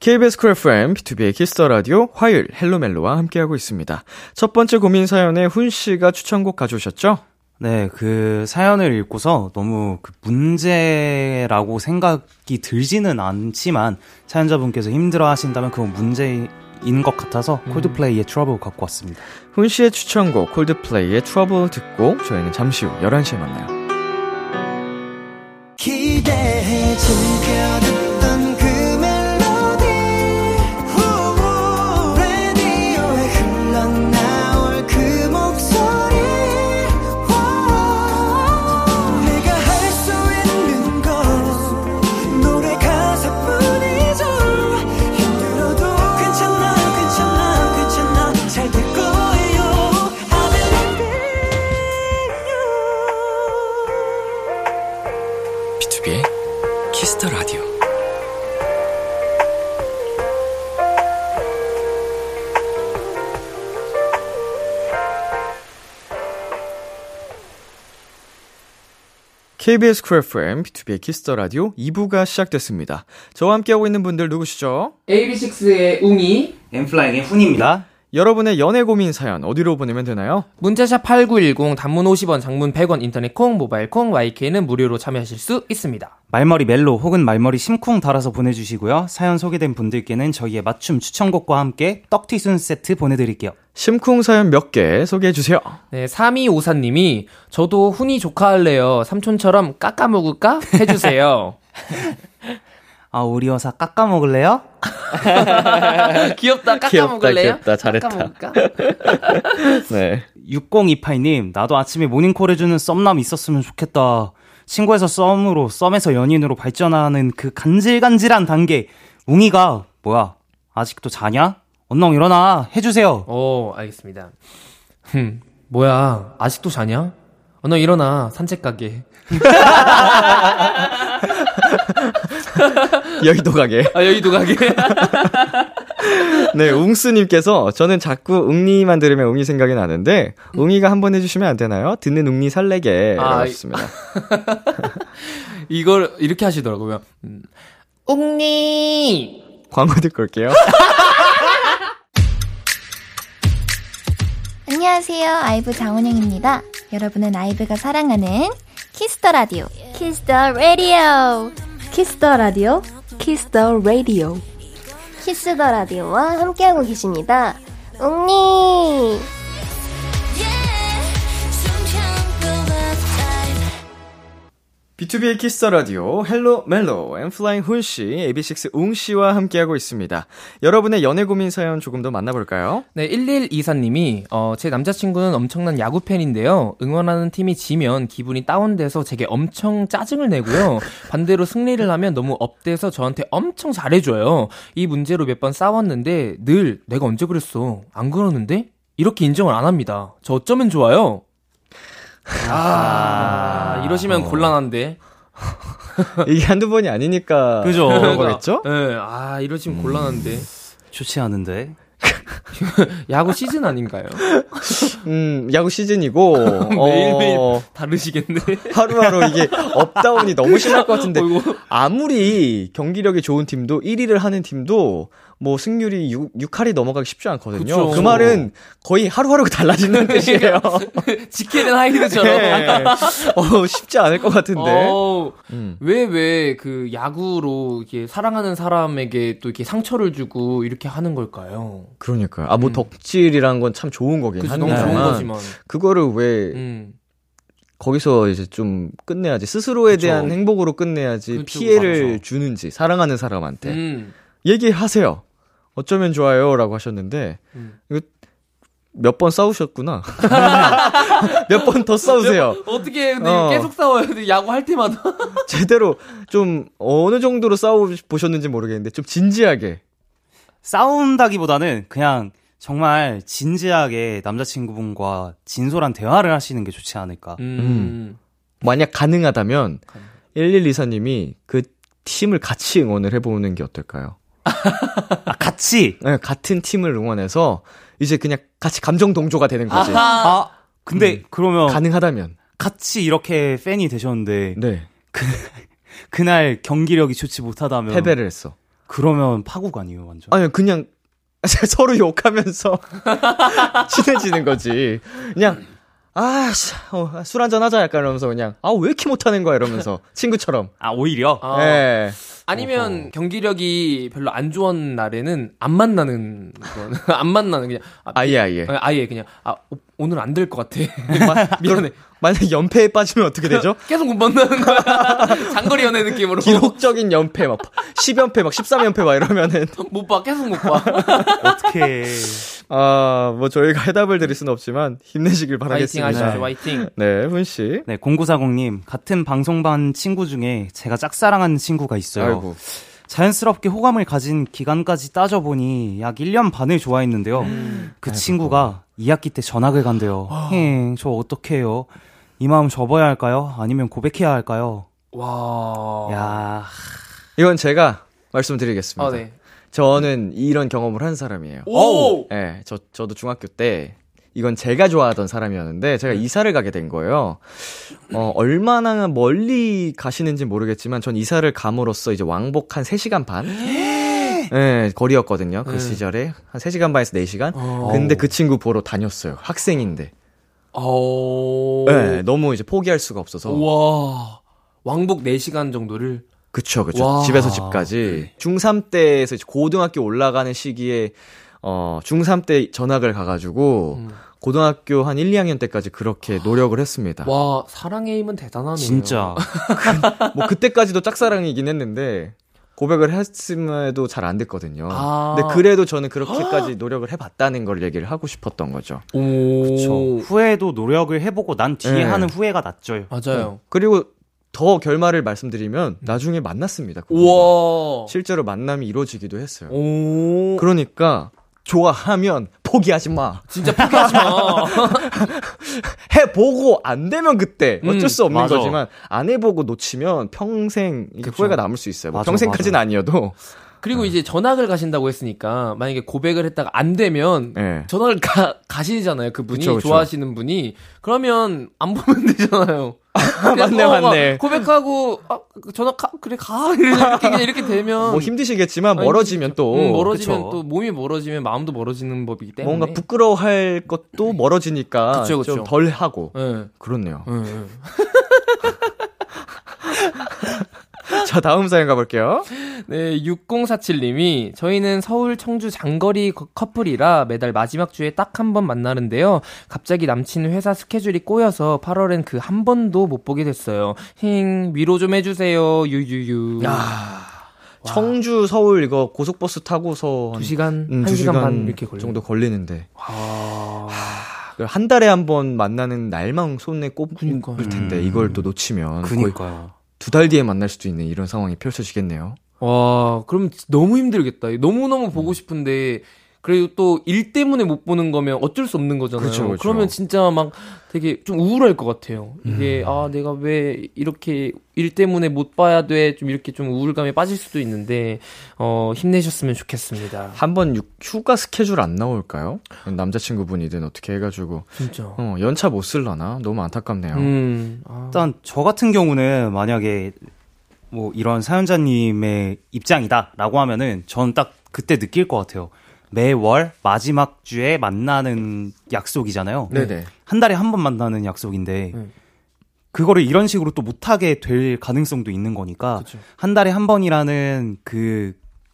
KBS 쿨 FM, B2B의 키스터 라디오, 화요일 헬로멜로와 함께하고 있습니다. 첫 번째 고민 사연에 훈 씨가 추천곡 가져오셨죠? 네, 그 사연을 읽고서 너무 그 문제라고 생각이 들지는 않지만 사연자분께서 힘들어 하신다면 그건 문제 인것 같아서 Coldplay의 Trouble 갖고 왔습니다. 훈 씨의 추천곡 Coldplay의 Trouble 듣고 저희는 잠시 후 11시에 만나요. KBS Cool FM, 비투비의 Kiss the Radio 2부가 시작됐습니다. 저와 함께하고 있는 분들 누구시죠? AB6IX의 웅이, N.Flying의 훈입니다. 여러분의 연애 고민 사연 어디로 보내면 되나요? 문자샵 8910 단문 50원, 장문 100원, 인터넷 콩, 모바일 콩, YK는 무료로 참여하실 수 있습니다. 말머리 멜로 혹은 말머리 심쿵 달아서 보내주시고요. 사연 소개된 분들께는 저희의 맞춤 추천곡과 함께 떡튀순 세트 보내드릴게요. 심쿵 사연 몇 개 소개해 주세요. 네, 3254님이 저도 훈이 조카 할래요. 삼촌처럼 깎아 먹을까? 해주세요. 아, 우리 여사 깎아 먹을래요? 귀엽다. 깎아 귀엽다, 먹을래요? 귀엽다. 잘했다. 깎아? 네. 6028님, 나도 아침에 모닝콜 해주는 썸남 있었으면 좋겠다. 친구에서 썸으로, 썸에서 연인으로 발전하는 그 간질간질한 단계. 웅이가, 뭐야, 아직도 자냐? 언능 일어나, 해주세요. 오, 알겠습니다. 흠, 뭐야, 아직도 자냐? 어, 너 일어나, 산책 가게. 여의도 가게. 아, 여의도 가게. 네, 웅스님께서 저는 자꾸 웅니만 들으면 웅이 생각이 나는데 웅이가 한번 해주시면 안 되나요? 듣는 웅니 설레게 아, 하셨습니다. 이걸 이렇게 하시더라고요. 음, 옥니! 광고 듣고 올게요. 안녕하세요. IVE 장원영입니다. 여러분은 IVE가 사랑하는 Kiss the Radio. 키스터 라디오. 키스터 라디오. 키스터 라디오. 키스터 라디오와 함께하고 계십니다. 웅니! 비투비의 Kiss the Radio Hello 멜로 N.Flying 훈 씨, AB6IX 웅 씨와 함께하고 있습니다. 여러분의 연애 고민 사연 조금 더 만나볼까요? 네, 1124님이, 어, 제 남자친구는 엄청난 야구 팬인데요. 응원하는 팀이 지면 기분이 다운돼서 제게 엄청 짜증을 내고요. 반대로 승리를 하면 너무 up돼서 저한테 엄청 잘해줘요. 이 문제로 몇 번 싸웠는데 늘 내가 언제 그랬어? 안 그러는데? 이렇게 인정을 안 합니다. 저 어쩌면 좋아요? 아, 이러시면 곤란한데. 이게 한두 번이 아니니까 그죠. 그런 거겠죠? 네, 아, 이러시면 곤란한데. 좋지 않은데. 야구 시즌 아닌가요? 음, 야구 시즌이고 매일매일 어, 다르시겠네. 하루하루 이게 up down이 너무 심할 것 같은데. 아무리 경기력이 좋은 팀도 1위를 하는 팀도 뭐 승률이 6, 6할이 넘어가기 쉽지 않거든요. 그쵸. 그 말은 거의 하루하루가 달라지는 뜻이에요. 지키는 하이드처럼. 네. 어, 쉽지 않을 것 같은데. 어, 음. 왜, 왜, 그, 야구로, 이렇게, 사랑하는 사람에게 또 이렇게 상처를 주고, 이렇게 하는 걸까요? 그러니까요. 아, 뭐 음. 덕질이란 건 참 좋은 거긴 그치, 너무 한데. 좋은 거지만. 그거를 왜 음. 거기서 이제 좀 끝내야지. 스스로에 그쵸. 대한 행복으로 끝내야지 그쵸, 피해를 맞죠. 주는지, 사랑하는 사람한테. 음. 얘기하세요. 어쩌면 좋아요. 라고 하셨는데, 음. 이거 몇번 싸우셨구나. 몇 번 더 싸우세요. 어떻게, 근데 어. 계속 싸워요. 야구 할 때마다. 제대로 좀 어느 정도로 싸워 보셨는지 모르겠는데, 좀 진지하게. 싸운다기보다는 그냥 정말 진지하게 남자친구분과 진솔한 대화를 하시는 게 좋지 않을까. 음. 만약 가능하다면, 1124님이 그 팀을 같이 응원을 해보는 게 어떨까요? 아, 같이! 네, 같은 팀을 응원해서, 이제 그냥 같이 감정 동조가 되는 거지. 아, 근데 음. 그러면 가능하다면. 같이 이렇게 팬이 되셨는데 네. 그날 경기력이 좋지 못하다면 패배를 했어. 그러면 파국 아니에요, 완전. 아니, 그냥 서로 욕하면서 친해지는 거지. 그냥, 아, 씨, 어, 술 한잔 하자. 약간 이러면서 그냥, 아, 왜 이렇게 못하는 거야? 이러면서. 친구처럼. 아, 오히려 아. 예. 아니면 경기력이 별로 안 좋은 날에는 안 만나는 건, 안 만나는 그냥 아, 아예, 아예. 아, 아예 그냥 아 오- 오늘 안 될 것 같아. 미안해. 만약 연패에 빠지면 어떻게 되죠? 계속 못 만나는 거야. 장거리 연애 느낌으로. 기록적인 연패, 막, 10연패, 막 13연패, 막 이러면은, 못 봐. 계속 못 봐. 어떻게 아, 뭐 저희가 해답을 드릴 수는 없지만, 힘내시길 화이팅 바라겠습니다. 하시죠 화이팅. 네, 훈 씨. 네, 0940 님. 같은 방송반 친구 중에 제가 짝사랑하는 친구가 있어요. 아이고. 자연스럽게 호감을 가진 기간까지 따져보니 약 1년 반을 좋아했는데요. 그 친구가 2학기 때 전학을 간대요. 힝, 저 어떡해요? 이 마음 접어야 할까요? 아니면 고백해야 할까요? 와 야, 이건 제가 말씀드리겠습니다. 아, 네. 저는 이런 경험을 한 사람이에요. 오! 예, 저, 저도 중학교 때, 이건 제가 좋아하던 사람이었는데, 제가 이사를 가게 된 거예요. 어, 얼마나 멀리 가시는지 모르겠지만, 전 이사를 감으로써 이제 왕복 한 3시간 반? 예, 네, 거리였거든요. 그 네. 시절에. 한 3시간 반에서 4시간? 어. 근데 그 친구 보러 다녔어요. 학생인데. 어. 네, 너무 이제 포기할 수가 없어서. 와. 왕복 4시간 정도를. 그쵸, 그쵸. 와. 집에서 집까지. 중3 때에서 이제 고등학교 올라가는 시기에, 어, 중3 때 전학을 가 가지고, 음. 고등학교 한 1, 2학년 때까지 그렇게 노력을 했습니다. 와, 사랑의 힘은 대단하네요. 진짜 뭐 그때까지도 짝사랑이긴 했는데, 고백을 했음에도 잘 안 됐거든요. 아. 근데 그래도 저는 그렇게까지 노력을 해봤다는 걸 얘기를 하고 싶었던 거죠. 오. 그쵸. 후회도 노력을 해보고 난 뒤에 네. 하는 후회가 낫죠. 맞아요. 그리고 더 결말을 말씀드리면, 나중에 만났습니다. 그분과. 우와. 실제로 만남이 이루어지기도 했어요. 오. 그러니까, 좋아하면 포기하지 마. 진짜 포기하지 마. 해보고 안 되면 그때 어쩔 음, 수 없는 맞아. 거지만 안 해보고 놓치면 평생 이게 그쵸. 후회가 남을 수 있어요. 뭐 맞아, 평생까지는 맞아. 아니어도. 그리고 이제 전학을 가신다고 했으니까 만약에 고백을 했다가 안 되면 예. 전학을 가, 가시잖아요. 그분이 그쵸, 그쵸. 좋아하시는 분이 그러면 안 보면 되잖아요. 맞네, 어, 막 맞네. 고백하고 아, 전학 가 그래 가 이렇게 그냥 이렇게 되면 뭐 힘드시겠지만 아니, 멀어지면 또 음, 멀어지면 그쵸. 또 몸이 멀어지면 마음도 멀어지는 법이기 때문에 뭔가 부끄러워할 것도 멀어지니까 그쵸, 그쵸. 좀덜 하고 예. 그렇네요. 예, 예. 자 다음 사연 가볼게요. 네, 6047님이 저희는 서울 청주 장거리 커- 커플이라 매달 마지막 주에 딱 한 번 만나는데요. 갑자기 남친 회사 스케줄이 꼬여서 8월엔 그 한 번도 못 보게 됐어요. 힝 위로 좀 해주세요. 유유유. 청주 서울 이거 고속버스 타고서 두 시간, 음, 한두 시간 시간 반 이렇게 걸려. 정도 걸리는데 아, 한 달에 한 번 만나는 날만 손에 꼽을. 텐데 음. 이걸 또 놓치면 그니까요. 두 달 뒤에 만날 수도 있는 이런 상황이 펼쳐지겠네요. 와, 그럼 너무 힘들겠다. 너무 너무 음. 보고 싶은데. 그래도 또일 때문에 못 보는 거면 어쩔 수 없는 거잖아요. 그쵸, 그쵸. 그러면 진짜 막 되게 좀 우울할 것 같아요. 이게 음. 아 내가 왜 이렇게 일 때문에 못 봐야 돼? 좀 이렇게 좀 우울감에 빠질 수도 있는데 어 힘내셨으면 좋겠습니다. 한번 휴가 스케줄 안 나올까요? 남자친구분이든 어떻게 해가지고 진짜. 어, 연차 못 쓸라나 너무 안타깝네요. 음. 아, 일단 저 같은 경우는 만약에 뭐 이런 사연자님의 입장이다라고 하면은 저는 딱 그때 느낄 것 같아요. 매월 마지막 주에 만나는 약속이잖아요. 네네. 한 달에 한 번 만나는 약속인데 음. 그거를 이런 식으로 또 못하게 될 가능성도 있는 거니까 그쵸. 한 달에 한 번이라는 그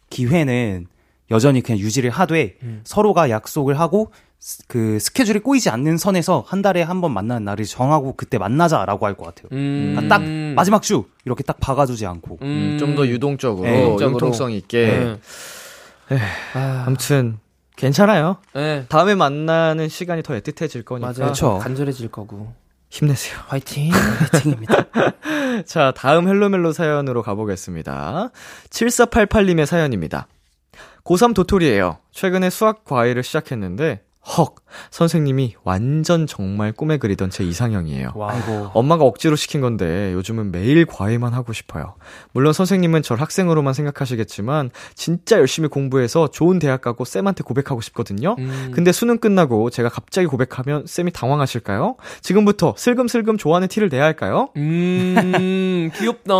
기회는 여전히 그냥 유지를 하되 음. 서로가 약속을 하고 스- 그 스케줄이 꼬이지 않는 선에서 한 달에 한 번 만나는 날을 정하고 그때 만나자라고 할 것 같아요. 음. 그러니까 딱 마지막 주 이렇게 딱 박아두지 않고 음. 좀더 유동적으로, 네, 유동적으로. 융통성 있게. 네. 아, 아무튼 괜찮아요. 네. 다음에 만나는 시간이 더 애틋해질 거니까 맞아요. 그쵸. 간절해질 거고. 힘내세요. 화이팅. 화이팅입니다. 자, 다음 헬로멜로 사연으로 가보겠습니다. 7488님의 사연입니다. 고3 도토리예요. 최근에 수학 과외를 시작했는데 헉 선생님이 완전 정말 꿈에 그리던 제 이상형이에요. 와. 아이고 엄마가 억지로 시킨 건데 요즘은 매일 과외만 하고 싶어요. 물론 선생님은 절 학생으로만 생각하시겠지만 진짜 열심히 공부해서 좋은 대학 가고 쌤한테 고백하고 싶거든요. 음. 근데 수능 끝나고 제가 갑자기 고백하면 쌤이 당황하실까요? 지금부터 슬금슬금 좋아하는 티를 내야 할까요? 음, 귀엽다.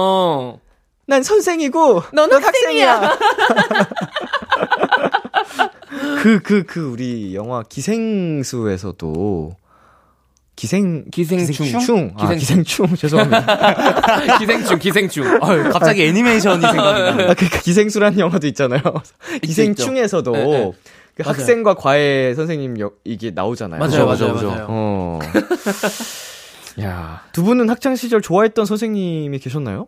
난 선생이고 너는 학생이야. 그 그 그 우리 영화 기생수에서도 기생 기생충. 기생충 아, 기생충. 기생충 죄송합니다. 기생충, 기생충. 아유, 갑자기 애니메이션이 생각나. 아, 그러니까 기생수라는 영화도 있잖아요. 기생충에서도 네, 네. 그 맞아요. 학생과 과외 선생님 역 이게 나오잖아요. 맞아요, 맞아요, 그죠, 맞아요. 어. 야, 두 분은 학창 시절 좋아했던 선생님이 계셨나요?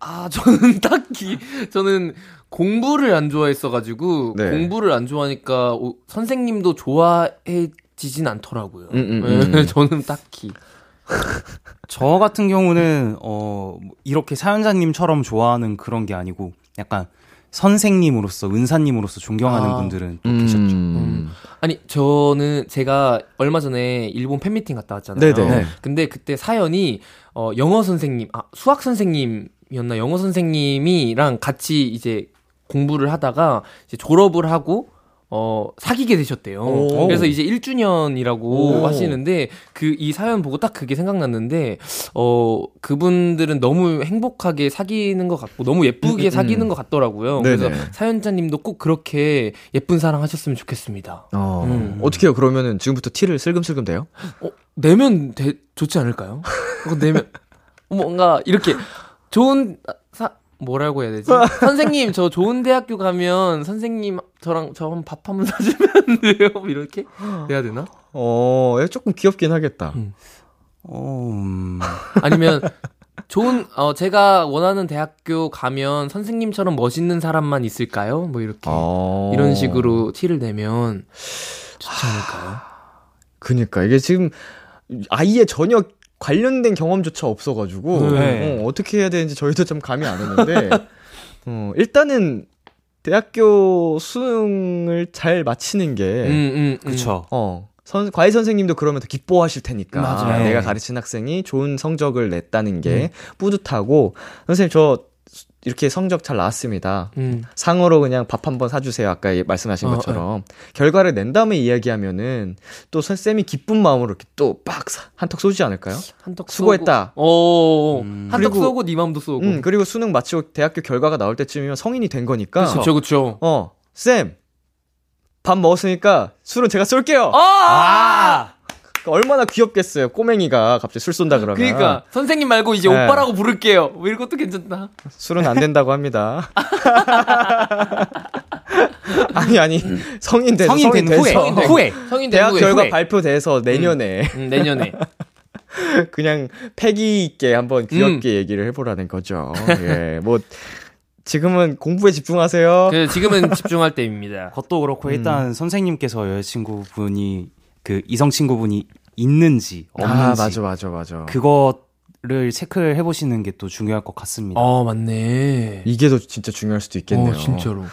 아, 저는 딱히, 저는 공부를 안 좋아했어가지고, 네. 공부를 안 좋아하니까, 오, 선생님도 좋아해지진 않더라고요. 음, 음, 네, 음. 저는 딱히. 저 같은 경우는 어뭐 이렇게 사연자님처럼 좋아하는 그런 게 아니고 약간 선생님으로서 은사님으로서 존경하는 아. 분들은 또 계셨죠. 음. 아니, 저는 제가 얼마 전에 일본 팬미팅 갔다 왔잖아요. 네네. 네. 근데 그때 사연이, 어, 영어 선생님, 아, 수학 선생님 이었나? 영어 선생님이랑 같이 이제 공부를 하다가 이제 졸업을 하고, 어, 사귀게 되셨대요. 오. 그래서 이제 1주년이라고 오. 하시는데, 그, 이 사연 보고 딱 그게 생각났는데, 어, 그분들은 너무 행복하게 사귀는 것 같고, 너무 예쁘게 음, 음. 사귀는 것 같더라고요. 네네. 그래서 사연자님도 꼭 그렇게 예쁜 사랑 하셨으면 좋겠습니다. 어, 음. 어떻게 해요? 그러면은 지금부터 티를 슬금슬금 대요? 어, 내면 되, 좋지 않을까요? 내면, 뭔가, 이렇게, 좋은, 사, 뭐라고 해야 되지? 선생님, 저 좋은 대학교 가면, 선생님, 저랑, 저한밥 한 번 사주면 안 돼요? 뭐 이렇게? 해야 되나? 어, 얘 조금 귀엽긴 하겠다. 음. 어, 음. 아니면, 좋은, 어, 제가 원하는 대학교 가면, 선생님처럼 멋있는 사람만 있을까요? 뭐 이렇게. 어. 이런 식으로 티를 내면, 좋지 않을까요? 그니까 이게 지금 아예 전혀 관련된 경험조차 없어가지고 네. 어, 어떻게 해야 되는지 저희도 좀 감이 안 오는데 어, 일단은 대학교 수능을 잘 마치는 게 음, 음, 음. 그쵸. 어, 선, 과외 선생님도 그러면 더 기뻐하실 테니까. 맞아요. 내가 가르친 학생이 좋은 성적을 냈다는 게 뿌듯하고, 선생님, 저 이렇게 성적 잘 나왔습니다. 음. 상으로 그냥 밥 한번 사주세요. 아까 예- 말씀하신 어, 것처럼. 결과를 낸 다음에 이야기하면은 또 선생님이 기쁜 마음으로 이렇게 또 빡 한턱 쏘지 않을까요? 한턱 수고했다. 오, 음. 한턱 그리고- 쏘고 네 맘도 쏘고. 음, 그리고 수능 마치고 대학교 결과가 나올 때쯤이면 성인이 된 거니까. 그쵸, 그쵸. 어, 쌤, 밥 먹었으니까 술은 제가 쏠게요. 아! 그러니까 얼마나 귀엽겠어요. 꼬맹이가 갑자기 술 쏜다 그러면. 그러니까 선생님 말고 이제 네. 오빠라고 부를게요. 뭐 이런 것도 괜찮다. 술은 안 된다고 합니다. 아니 아니 성인 돼서 성인 된 후에. 성인 된 후에. 성인 된 대학 후에, 결과 후에. 발표돼서 내년에 음, 내년에. 그냥 패기 있게 한번 귀엽게 얘기를 해보라는 거죠. 예, 뭐 지금은 공부에 집중하세요. 그 지금은 집중할 때입니다. 그것도 그렇고 일단 선생님께서 여자친구분이 그 이성 친구분이 있는지 없는지 아 맞아 맞아 맞아. 그거를 체크를 해 보시는 게 또 중요할 것 같습니다. 어, 맞네. 이게 더 진짜 중요할 수도 있겠네요. 어, 진짜로.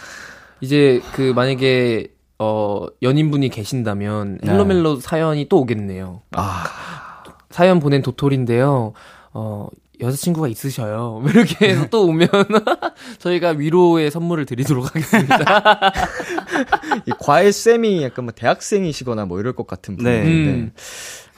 이제 그 만약에 어 연인분이 계신다면 네. 헬로멜로 사연이 또 오겠네요. 아 사연 보낸 도토리인데요. 어 여자친구가 있으셔요. 이렇게 해서 또 오면 저희가 위로의 선물을 드리도록 하겠습니다. 이 과외 쌤이 약간 뭐 대학생이시거나 뭐 이럴 것 같은 네. 분인데 음.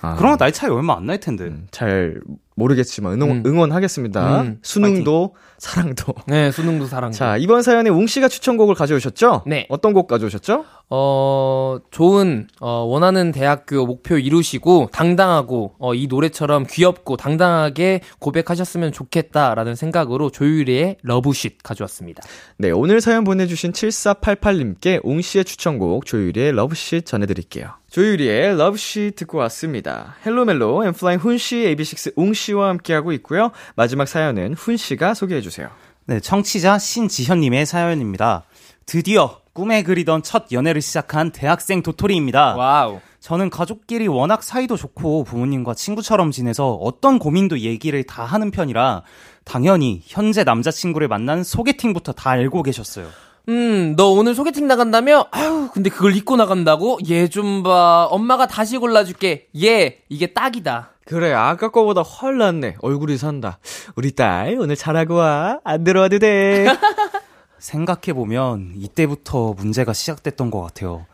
아, 그런 거 나이 차이 얼마 안 날 텐데. 음, 잘 모르겠지만 응원, 음. 응원하겠습니다. 음, 수능도 사랑도. 네, 수능도 사랑. 자 이번 사연에 웅 씨가 추천곡을 가져오셨죠? 네. 어떤 곡 가져오셨죠? 어, 좋은, 어, 원하는 대학교 목표 이루시고, 당당하고, 어, 이 노래처럼 귀엽고, 당당하게 고백하셨으면 좋겠다라는 생각으로 조유리의 러브쉿 가져왔습니다. 네 오늘 사연 보내주신 7488님께 웅 씨의 추천곡 조유리의 Love Shhh 전해드릴게요. 조유리의 Love Shhh 듣고 왔습니다. 헬로멜로 엠플라잉 훈 씨, AB6 웅씨 와 함께하고 있고요. 마지막 사연은 훈 씨가 소개해 주세요. 네, 청취자 신지현님의 사연입니다. 드디어 꿈에 그리던 첫 연애를 시작한 대학생 도토리입니다. 와우. 저는 가족끼리 워낙 사이도 좋고 부모님과 친구처럼 지내서 어떤 고민도 얘기를 다 하는 편이라 당연히 현재 남자친구를 만난 소개팅부터 다 알고 계셨어요. 음, 너 오늘 소개팅 나간다며? 아유, 근데 그걸 입고 나간다고? 얘 좀 봐. 엄마가 다시 골라줄게. 얘, 이게 딱이다. 그래 아까 거보다 훨 낫네. 얼굴이 산다. 우리 딸 오늘 잘하고 와. 안 들어와도 돼. 생각해보면 이때부터 문제가 시작됐던 것 같아요.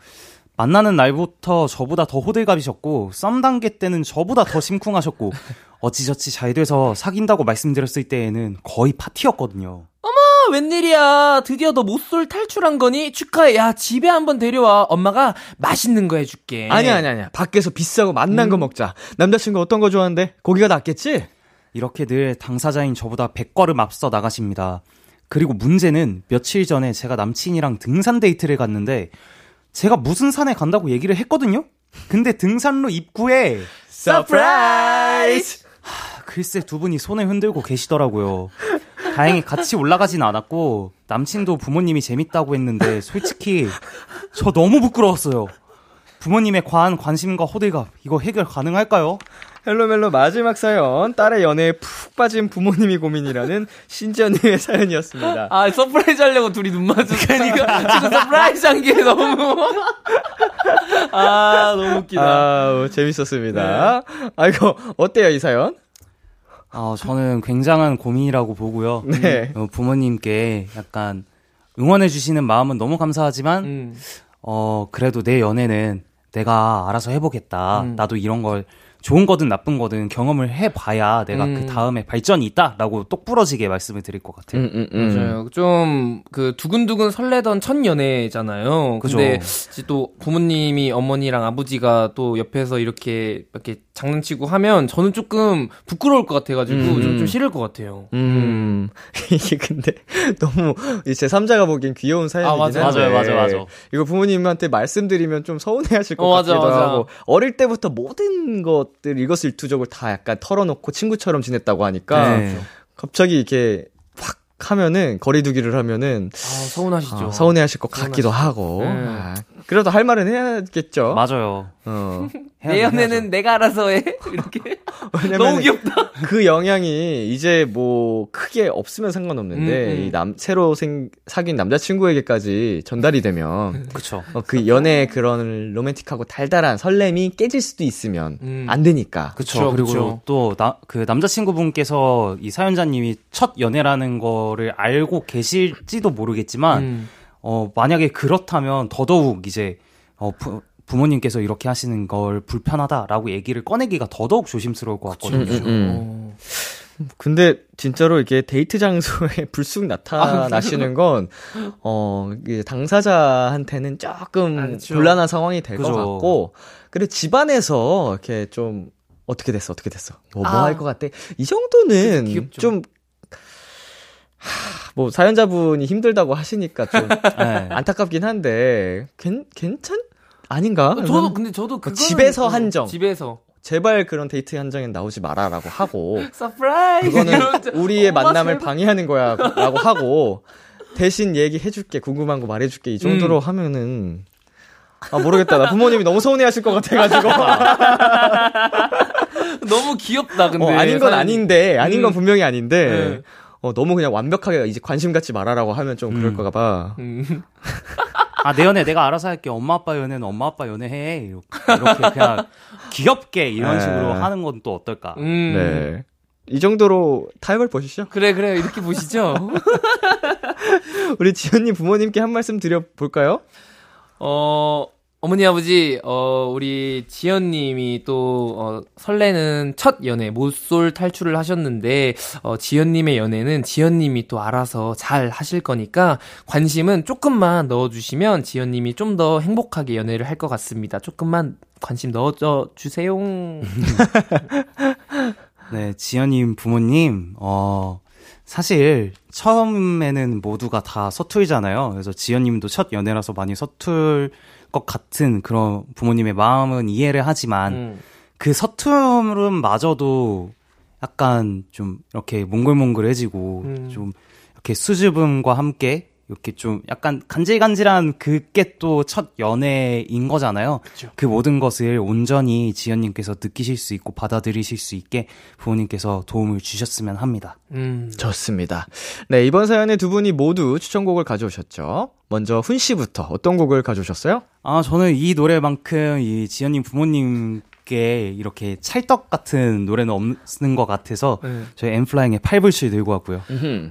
만나는 날부터 저보다 더 호들갑이셨고 썸 단계 때는 저보다 더 심쿵하셨고 어찌저찌 잘 돼서 사귄다고 말씀드렸을 때에는 거의 파티였거든요. 아, 웬일이야. 드디어 너 모쏠 탈출한 거니? 축하해. 야, 집에 한번 데려와. 엄마가 맛있는 거 해줄게. 아니야 아니야 아니야. 밖에서 비싸고 맛난 거 먹자. 남자친구 어떤 거 좋아하는데? 고기가 낫겠지? 이렇게 늘 당사자인 저보다 100걸음 앞서 나가십니다. 그리고 문제는 며칠 전에 제가 남친이랑 등산 데이트를 갔는데 제가 무슨 산에 간다고 얘기를 했거든요? 근데 등산로 입구에 surprise! 글쎄 두 분이 손을 흔들고 계시더라고요. 다행히 같이 올라가진 않았고 남친도 부모님이 재밌다고 했는데 솔직히 저 너무 부끄러웠어요. 부모님의 과한 관심과 호들갑 이거 해결 가능할까요? Hello 멜로 마지막 사연 딸의 연애에 푹 빠진 부모님이 고민이라는 신지연님의 사연이었습니다. 아, surprise 하려고 둘이 눈 마주치니까 지금 surprise 한 게 너무. 아, 너무 웃기다. 아 재밌었습니다. 아이고 어때요 이 사연? 어, 저는 굉장한 고민이라고 보고요. 네. 어, 부모님께 약간 응원해 주시는 마음은 너무 감사하지만 음. 어, 그래도 내 연애는 내가 알아서 해보겠다. 음. 나도 이런 걸 좋은 거든 나쁜 거든 경험을 해봐야 내가 음. 그 다음에 발전이 있다라고 똑부러지게 말씀을 드릴 것 같아요. 음, 음, 음. 맞아요. 좀 그 두근두근 설레던 첫 연애잖아요. 그죠. 근데 이제 또 부모님이 어머니랑 아버지가 또 옆에서 이렇게 이렇게 장난치고 하면 저는 조금 부끄러울 것 같아가지고 음. 좀, 좀 싫을 것 같아요. 음, 이게 근데 너무 제 3자가 보기엔 귀여운 사연이긴 아, 맞아요. 한데 맞아요, 맞아요, 맞아요. 이거 부모님한테 말씀드리면 좀 서운해하실 것 어, 맞아, 같기도 맞아. 하고 어릴 때부터 모든 것들 이것일투족을 다 약간 털어놓고 친구처럼 지냈다고 하니까 네. 갑자기 이렇게 확 하면은 거리두기를 하면은 아, 서운하시죠. 어, 서운해하실 것 같기도 하고 네. 아, 그래도 할 말은 해야겠죠. 맞아요. 어. 내 연애는 내가 알아서 해. 이렇게. 너무 귀엽다. 그 영향이 이제 뭐 크게 없으면 상관없는데 음, 음. 이남 새로 생 사귄 남자친구에게까지 전달이 되면 그쵸. 어, 그 연애의 그런 로맨틱하고 달달한 설렘이 깨질 수도 있으면 음. 안 되니까. 그쵸. 그쵸, 그리고 그쵸. 또, 나, 그 남자친구분께서 이 사연자님이 첫 연애라는 거를 알고 계실지도 모르겠지만, 음. 어, 만약에 그렇다면 더더욱 이제, 어, 부, 부모님께서 이렇게 하시는 걸 불편하다라고 얘기를 꺼내기가 더더욱 조심스러울 것 같거든요. 음, 음, 음. 어. 근데 진짜로 이게 데이트 장소에 불쑥 나타나시는 건, 어, 당사자한테는 조금 그렇죠. 곤란한 상황이 될 것. 같고, 그래 집안에서 이렇게 좀, 어떻게 됐어, 어떻게 됐어. 뭐, 뭐 아. 할것 같아. 이 정도는 귀엽죠. 좀, 하, 뭐, 사연자분이 힘들다고 하시니까 좀 네. 안타깝긴 한데, 괜, 괜찮? 아닌가? 어, 저도 근데 저도 그거 집에서 한정. 집에서 제발 그런 데이트 현장엔 나오지 마라라고 하고, surprise. 그거는 우리의 만남을 제발. 방해하는 거야 라고 하고 대신 얘기해줄게 궁금한 거 말해줄게 이 정도로 하면은 아 모르겠다 나 부모님이 너무 서운해하실 것 같아가지고 너무 귀엽다. 근데 어, 아닌 건 사연이. 아닌데 아닌 건 음. 분명히 아닌데 네. 어, 너무 그냥 완벽하게 이제 관심 갖지 말아라고 하면 좀 음. 그럴까 봐 음. 아, 내 연애 내가 알아서 할게. 엄마 아빠 연애는 엄마 아빠 연애해. 이렇게, 이렇게 그냥 귀엽게 이런 네. 식으로 하는 건 또 어떨까? 음. 네. 이 정도로 타협을 보시죠. 그래 그래 이렇게 보시죠. 우리 지연님 부모님께 한 말씀 드려 볼까요? 어, 어머니 아버지, 어, 우리 지연 님이 또, 어, 설레는 첫 연애, 모쏠 탈출을 하셨는데, 어, 지연 님의 연애는 지연 님이 또 알아서 잘 하실 거니까, 관심은 조금만 넣어 주시면 지연 님이 좀 더 행복하게 연애를 할 것 같습니다. 조금만 관심 넣어줘 주세요. 네, 지연 님 부모님, 어, 사실 처음에는 모두가 다 서툴잖아요. 그래서 지연 님도 첫 연애라서 많이 서툴 것 같은 그런 부모님의 마음은 이해를 하지만 음. 그 서투름마저도 약간 좀 이렇게 몽글몽글해지고 음. 좀 이렇게 수줍음과 함께 이렇게 좀 약간 간질간질한 그게 또 첫 연애인 거잖아요. 그 모든 것을 온전히 지연님께서 느끼실 수 있고 받아들이실 수 있게 부모님께서 도움을 주셨으면 합니다. 음. 좋습니다. 네, 이번 사연에 두 분이 모두 추천곡을 가져오셨죠. 먼저 훈 씨부터 어떤 곡을 가져오셨어요? 아, 저는 이 노래만큼 이 지연님 부모님 께 이렇게 찰떡 같은 노래는 없는 것 같아서 네. 저희 엠플라잉의 팔불출 들고 왔고요.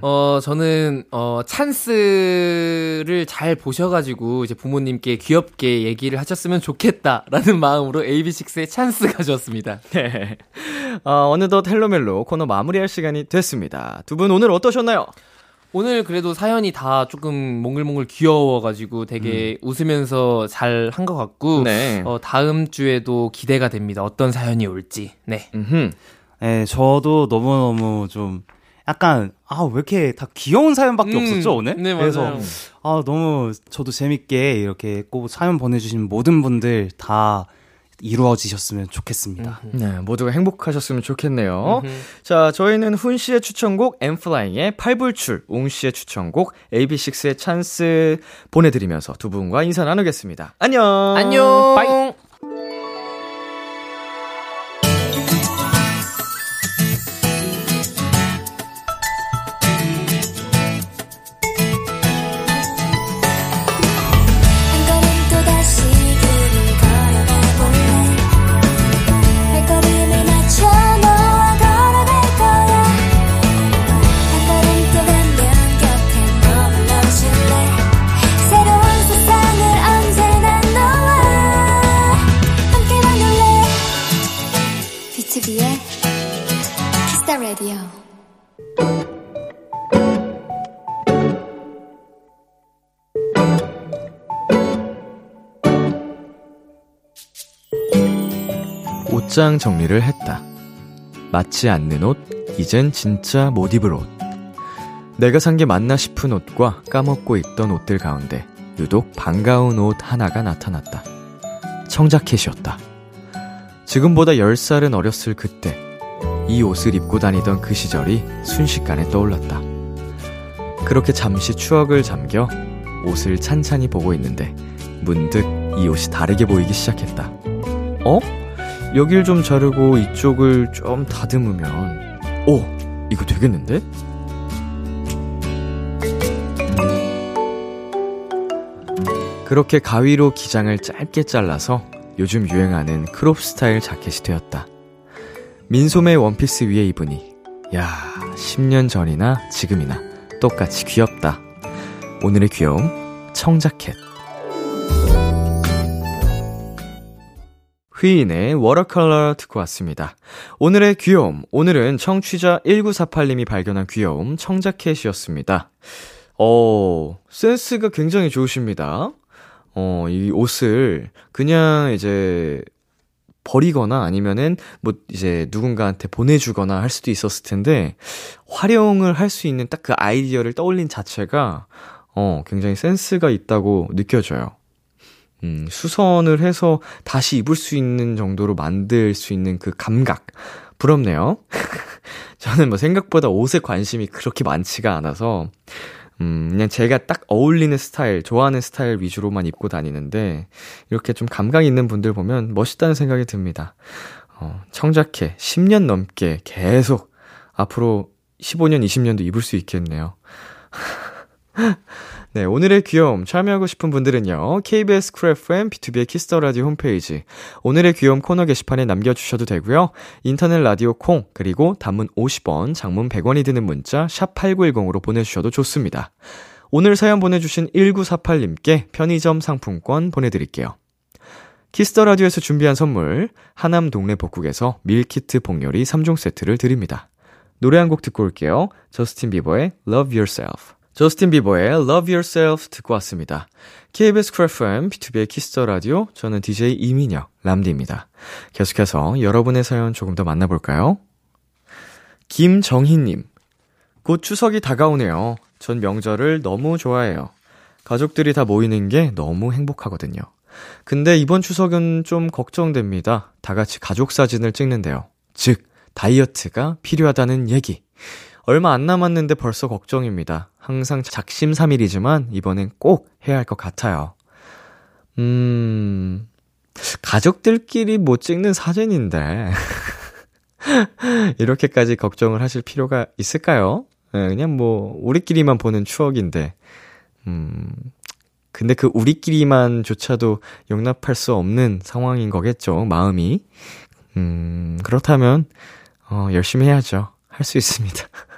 어, 저는, 어, 찬스를 잘 보셔가지고, 이제 부모님께 귀엽게 얘기를 하셨으면 좋겠다라는 마음으로 AB6IX의 Chance 가져왔습니다. 네. 어, 어느덧 Hello 멜로 코너 마무리할 시간이 됐습니다. 두 분 오늘 어떠셨나요? 오늘 그래도 사연이 다 조금 몽글몽글 귀여워가지고 되게 웃으면서 잘 한 것 같고, 네. 어, 다음 주에도 기대가 됩니다. 어떤 사연이 올지. 네. 음흠. 네, 저도 너무너무 좀 약간 아, 왜 이렇게 다 귀여운 사연밖에 음, 없었죠, 오늘? 네, 그래서 맞아요. 아, 너무 저도 재밌게 이렇게 꼭 사연 보내 주신 모든 분들 다 이루어지셨으면 좋겠습니다. 네, 모두가 행복하셨으면 좋겠네요. 자, 저희는 훈 씨의 추천곡 N.Flying의 팔불출, 웅 씨의 추천곡 AB6IX의 Chance 보내드리면서 두 분과 인사 나누겠습니다. 안녕. 안녕! Bye. 옷장 정리를 했다. 맞지 않는 옷, 이젠 진짜 못 입을 옷. 내가 산 게 맞나 싶은 옷과 까먹고 입던 옷들 가운데 유독 반가운 옷 하나가 나타났다. 청자켓이었다. 지금보다 10살은 어렸을 그때 이 옷을 입고 다니던 그 시절이 순식간에 떠올랐다. 그렇게 잠시 추억을 잠겨 옷을 찬찬히 보고 있는데 문득 이 옷이 다르게 보이기 시작했다. 어? 여길 좀 자르고 이쪽을 좀 다듬으면 오! 이거 되겠는데? 그렇게 가위로 기장을 짧게 잘라서 요즘 유행하는 crop 스타일 자켓이 되었다. 민소매 원피스 위에 입으니 야 10년 전이나 지금이나 똑같이 귀엽다. 오늘의 귀여움 청자켓 휘인의 워터컬러 듣고 왔습니다. 오늘의 귀여움, 오늘은 청취자 1948님이 발견한 귀여움 청자켓이었습니다. 어, 센스가 굉장히 좋으십니다. 어, 이 옷을 그냥 이제 버리거나 아니면은 뭐 이제 누군가한테 보내주거나 할 수도 있었을 텐데 활용을 할 수 있는 딱 그 아이디어를 떠올린 자체가 어, 굉장히 센스가 있다고 느껴져요. 음, 수선을 해서 다시 입을 수 있는 정도로 만들 수 있는 그 감각. 부럽네요. 저는 뭐 생각보다 옷에 관심이 그렇게 많지가 않아서, 음, 그냥 제가 딱 어울리는 스타일, 좋아하는 스타일 위주로만 입고 다니는데, 이렇게 좀 감각 있는 분들 보면 멋있다는 생각이 듭니다. 어, 청자켓 10년 넘게 계속 앞으로 15년, 20년도 입을 수 있겠네요. 네, 오늘의 귀여움 참여하고 싶은 분들은요. KBS 쿨 FM B2B의 키스터 라디오 홈페이지 오늘의 귀여움 코너 게시판에 남겨 주셔도 되고요. 인터넷 라디오 콩 그리고 단문 50원, 장문 100원이 드는 문자 샵 8910으로 보내 주셔도 좋습니다. 오늘 사연 보내 주신 1948님께 편의점 상품권 보내 드릴게요. Kiss the Radio에서 준비한 선물 하남 동네 복국에서 밀키트 복요리 3종 세트를 드립니다. 노래 한 곡 듣고 올게요. 저스틴 비버의 Love Yourself. 저스틴 비버의 Love Yourself 듣고 왔습니다. KBS 쿨 FM, B2B의 키스터 라디오, 저는 DJ 이민혁, 람디입니다. 계속해서 여러분의 사연 조금 더 만나볼까요? 김정희님, 곧 추석이 다가오네요. 전 명절을 너무 좋아해요. 가족들이 다 모이는 게 너무 행복하거든요. 근데 이번 추석은 좀 걱정됩니다. 다 같이 가족 사진을 찍는데요. 즉, 다이어트가 필요하다는 얘기. 얼마 안 남았는데 벌써 걱정입니다. 항상 작심삼일이지만 이번엔 꼭 해야 할 것 같아요. 음, 가족들끼리 못 찍는 사진인데. 이렇게까지 걱정을 하실 필요가 있을까요? 네, 그냥 뭐, 우리끼리만 보는 추억인데. 음, 근데 그 우리끼리만조차도 용납할 수 없는 상황인 거겠죠, 마음이. 음, 그렇다면, 어, 열심히 해야죠. 할 수 있습니다.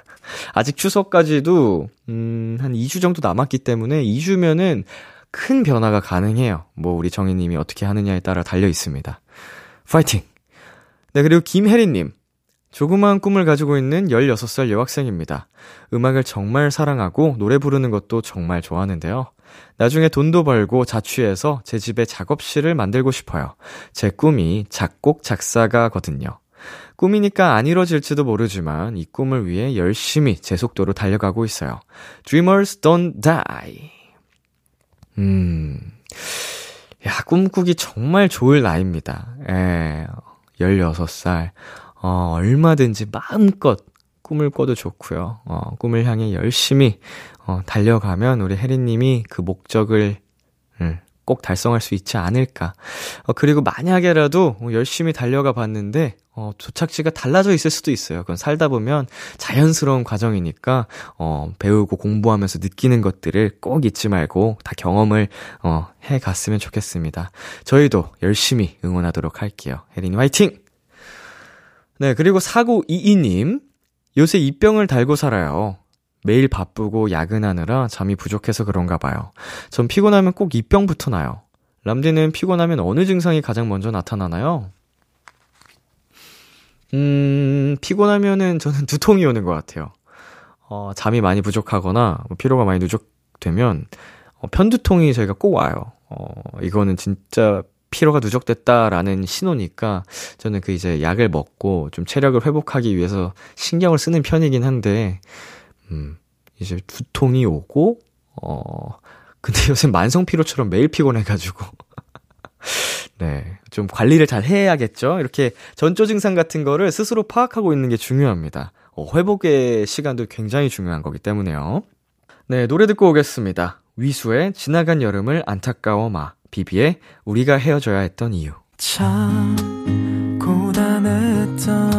아직 추석까지도, 음, 한 2주 정도 남았기 때문에 2주면은 큰 변화가 가능해요. 뭐, 우리 정희님이 어떻게 하느냐에 따라 달려 있습니다. 파이팅! 네, 그리고 김혜리님. 조그마한 꿈을 가지고 있는 16살 여학생입니다. 음악을 정말 사랑하고 노래 부르는 것도 정말 좋아하는데요. 나중에 돈도 벌고 자취해서 제 집에 작업실을 만들고 싶어요. 제 꿈이 작곡 작사가거든요. 꿈이니까 안 이뤄질지도 모르지만 이 꿈을 위해 열심히 제 속도로 달려가고 있어요. Dreamers don't die. 음. 야, 꿈꾸기 정말 좋을 나이입니다. 예. 16살. 어, 얼마든지 마음껏 꿈을 꿔도 좋고요. 어, 꿈을 향해 열심히 어, 달려가면 우리 혜리 님이 그 목적을 음, 꼭 달성할 수 있지 않을까. 어, 그리고 만약에라도 열심히 달려가 봤는데, 어, 도착지가 달라져 있을 수도 있어요. 그건 살다 보면 자연스러운 과정이니까, 어, 배우고 공부하면서 느끼는 것들을 꼭 잊지 말고 다 경험을, 어, 해 갔으면 좋겠습니다. 저희도 열심히 응원하도록 할게요. 혜린이 화이팅! 네, 그리고 4922님. 요새 입병을 달고 살아요. 매일 바쁘고 야근하느라 잠이 부족해서 그런가 봐요. 전 피곤하면 꼭 입병부터 나요. 람디는 피곤하면 어느 증상이 가장 먼저 나타나나요? 음, 피곤하면은 저는 두통이 오는 것 같아요. 어, 잠이 많이 부족하거나, 뭐 피로가 많이 누적되면, 어, 편두통이 저희가 꼭 와요. 어, 이거는 진짜 피로가 누적됐다라는 신호니까 저는 그 이제 약을 먹고 좀 체력을 회복하기 위해서 신경을 쓰는 편이긴 한데, 음, 이제 두통이 오고, 어, 근데 요새 만성 피로처럼 매일 피곤해가지고. 네. 좀 관리를 잘 해야겠죠? 이렇게 전조 증상 같은 거를 스스로 파악하고 있는 게 중요합니다. 어, 회복의 시간도 굉장히 중요한 거기 때문에요. 네, 노래 듣고 오겠습니다. 위수의 지나간 여름을 안타까워 마. 비비의 우리가 헤어져야 했던 이유. 참 고단했던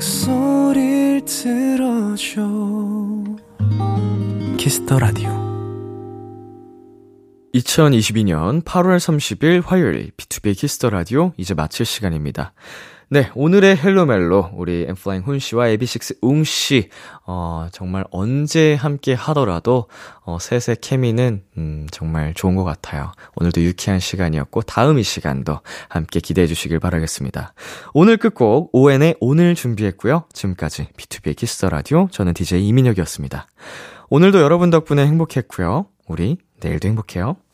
목소리를 들어줘 Kiss the Radio 2022년 8월 30일 화요일 B2B 키스터 라디오 이제 마칠 시간입니다. 네, 오늘의 헬로멜로 우리 엔플라잉 훈 씨와 AB6IX 웅 씨, 어, 정말 언제 함께 하더라도 어, 셋의 케미는 음, 정말 좋은 것 같아요. 오늘도 유쾌한 시간이었고 다음 이 시간도 함께 기대해 주시길 바라겠습니다. 오늘 끝곡 ON의 오늘 준비했고요. 지금까지 B2B의 키스터 라디오 저는 DJ 이민혁이었습니다. 오늘도 여러분 덕분에 행복했고요. 우리 내일도 행복해요.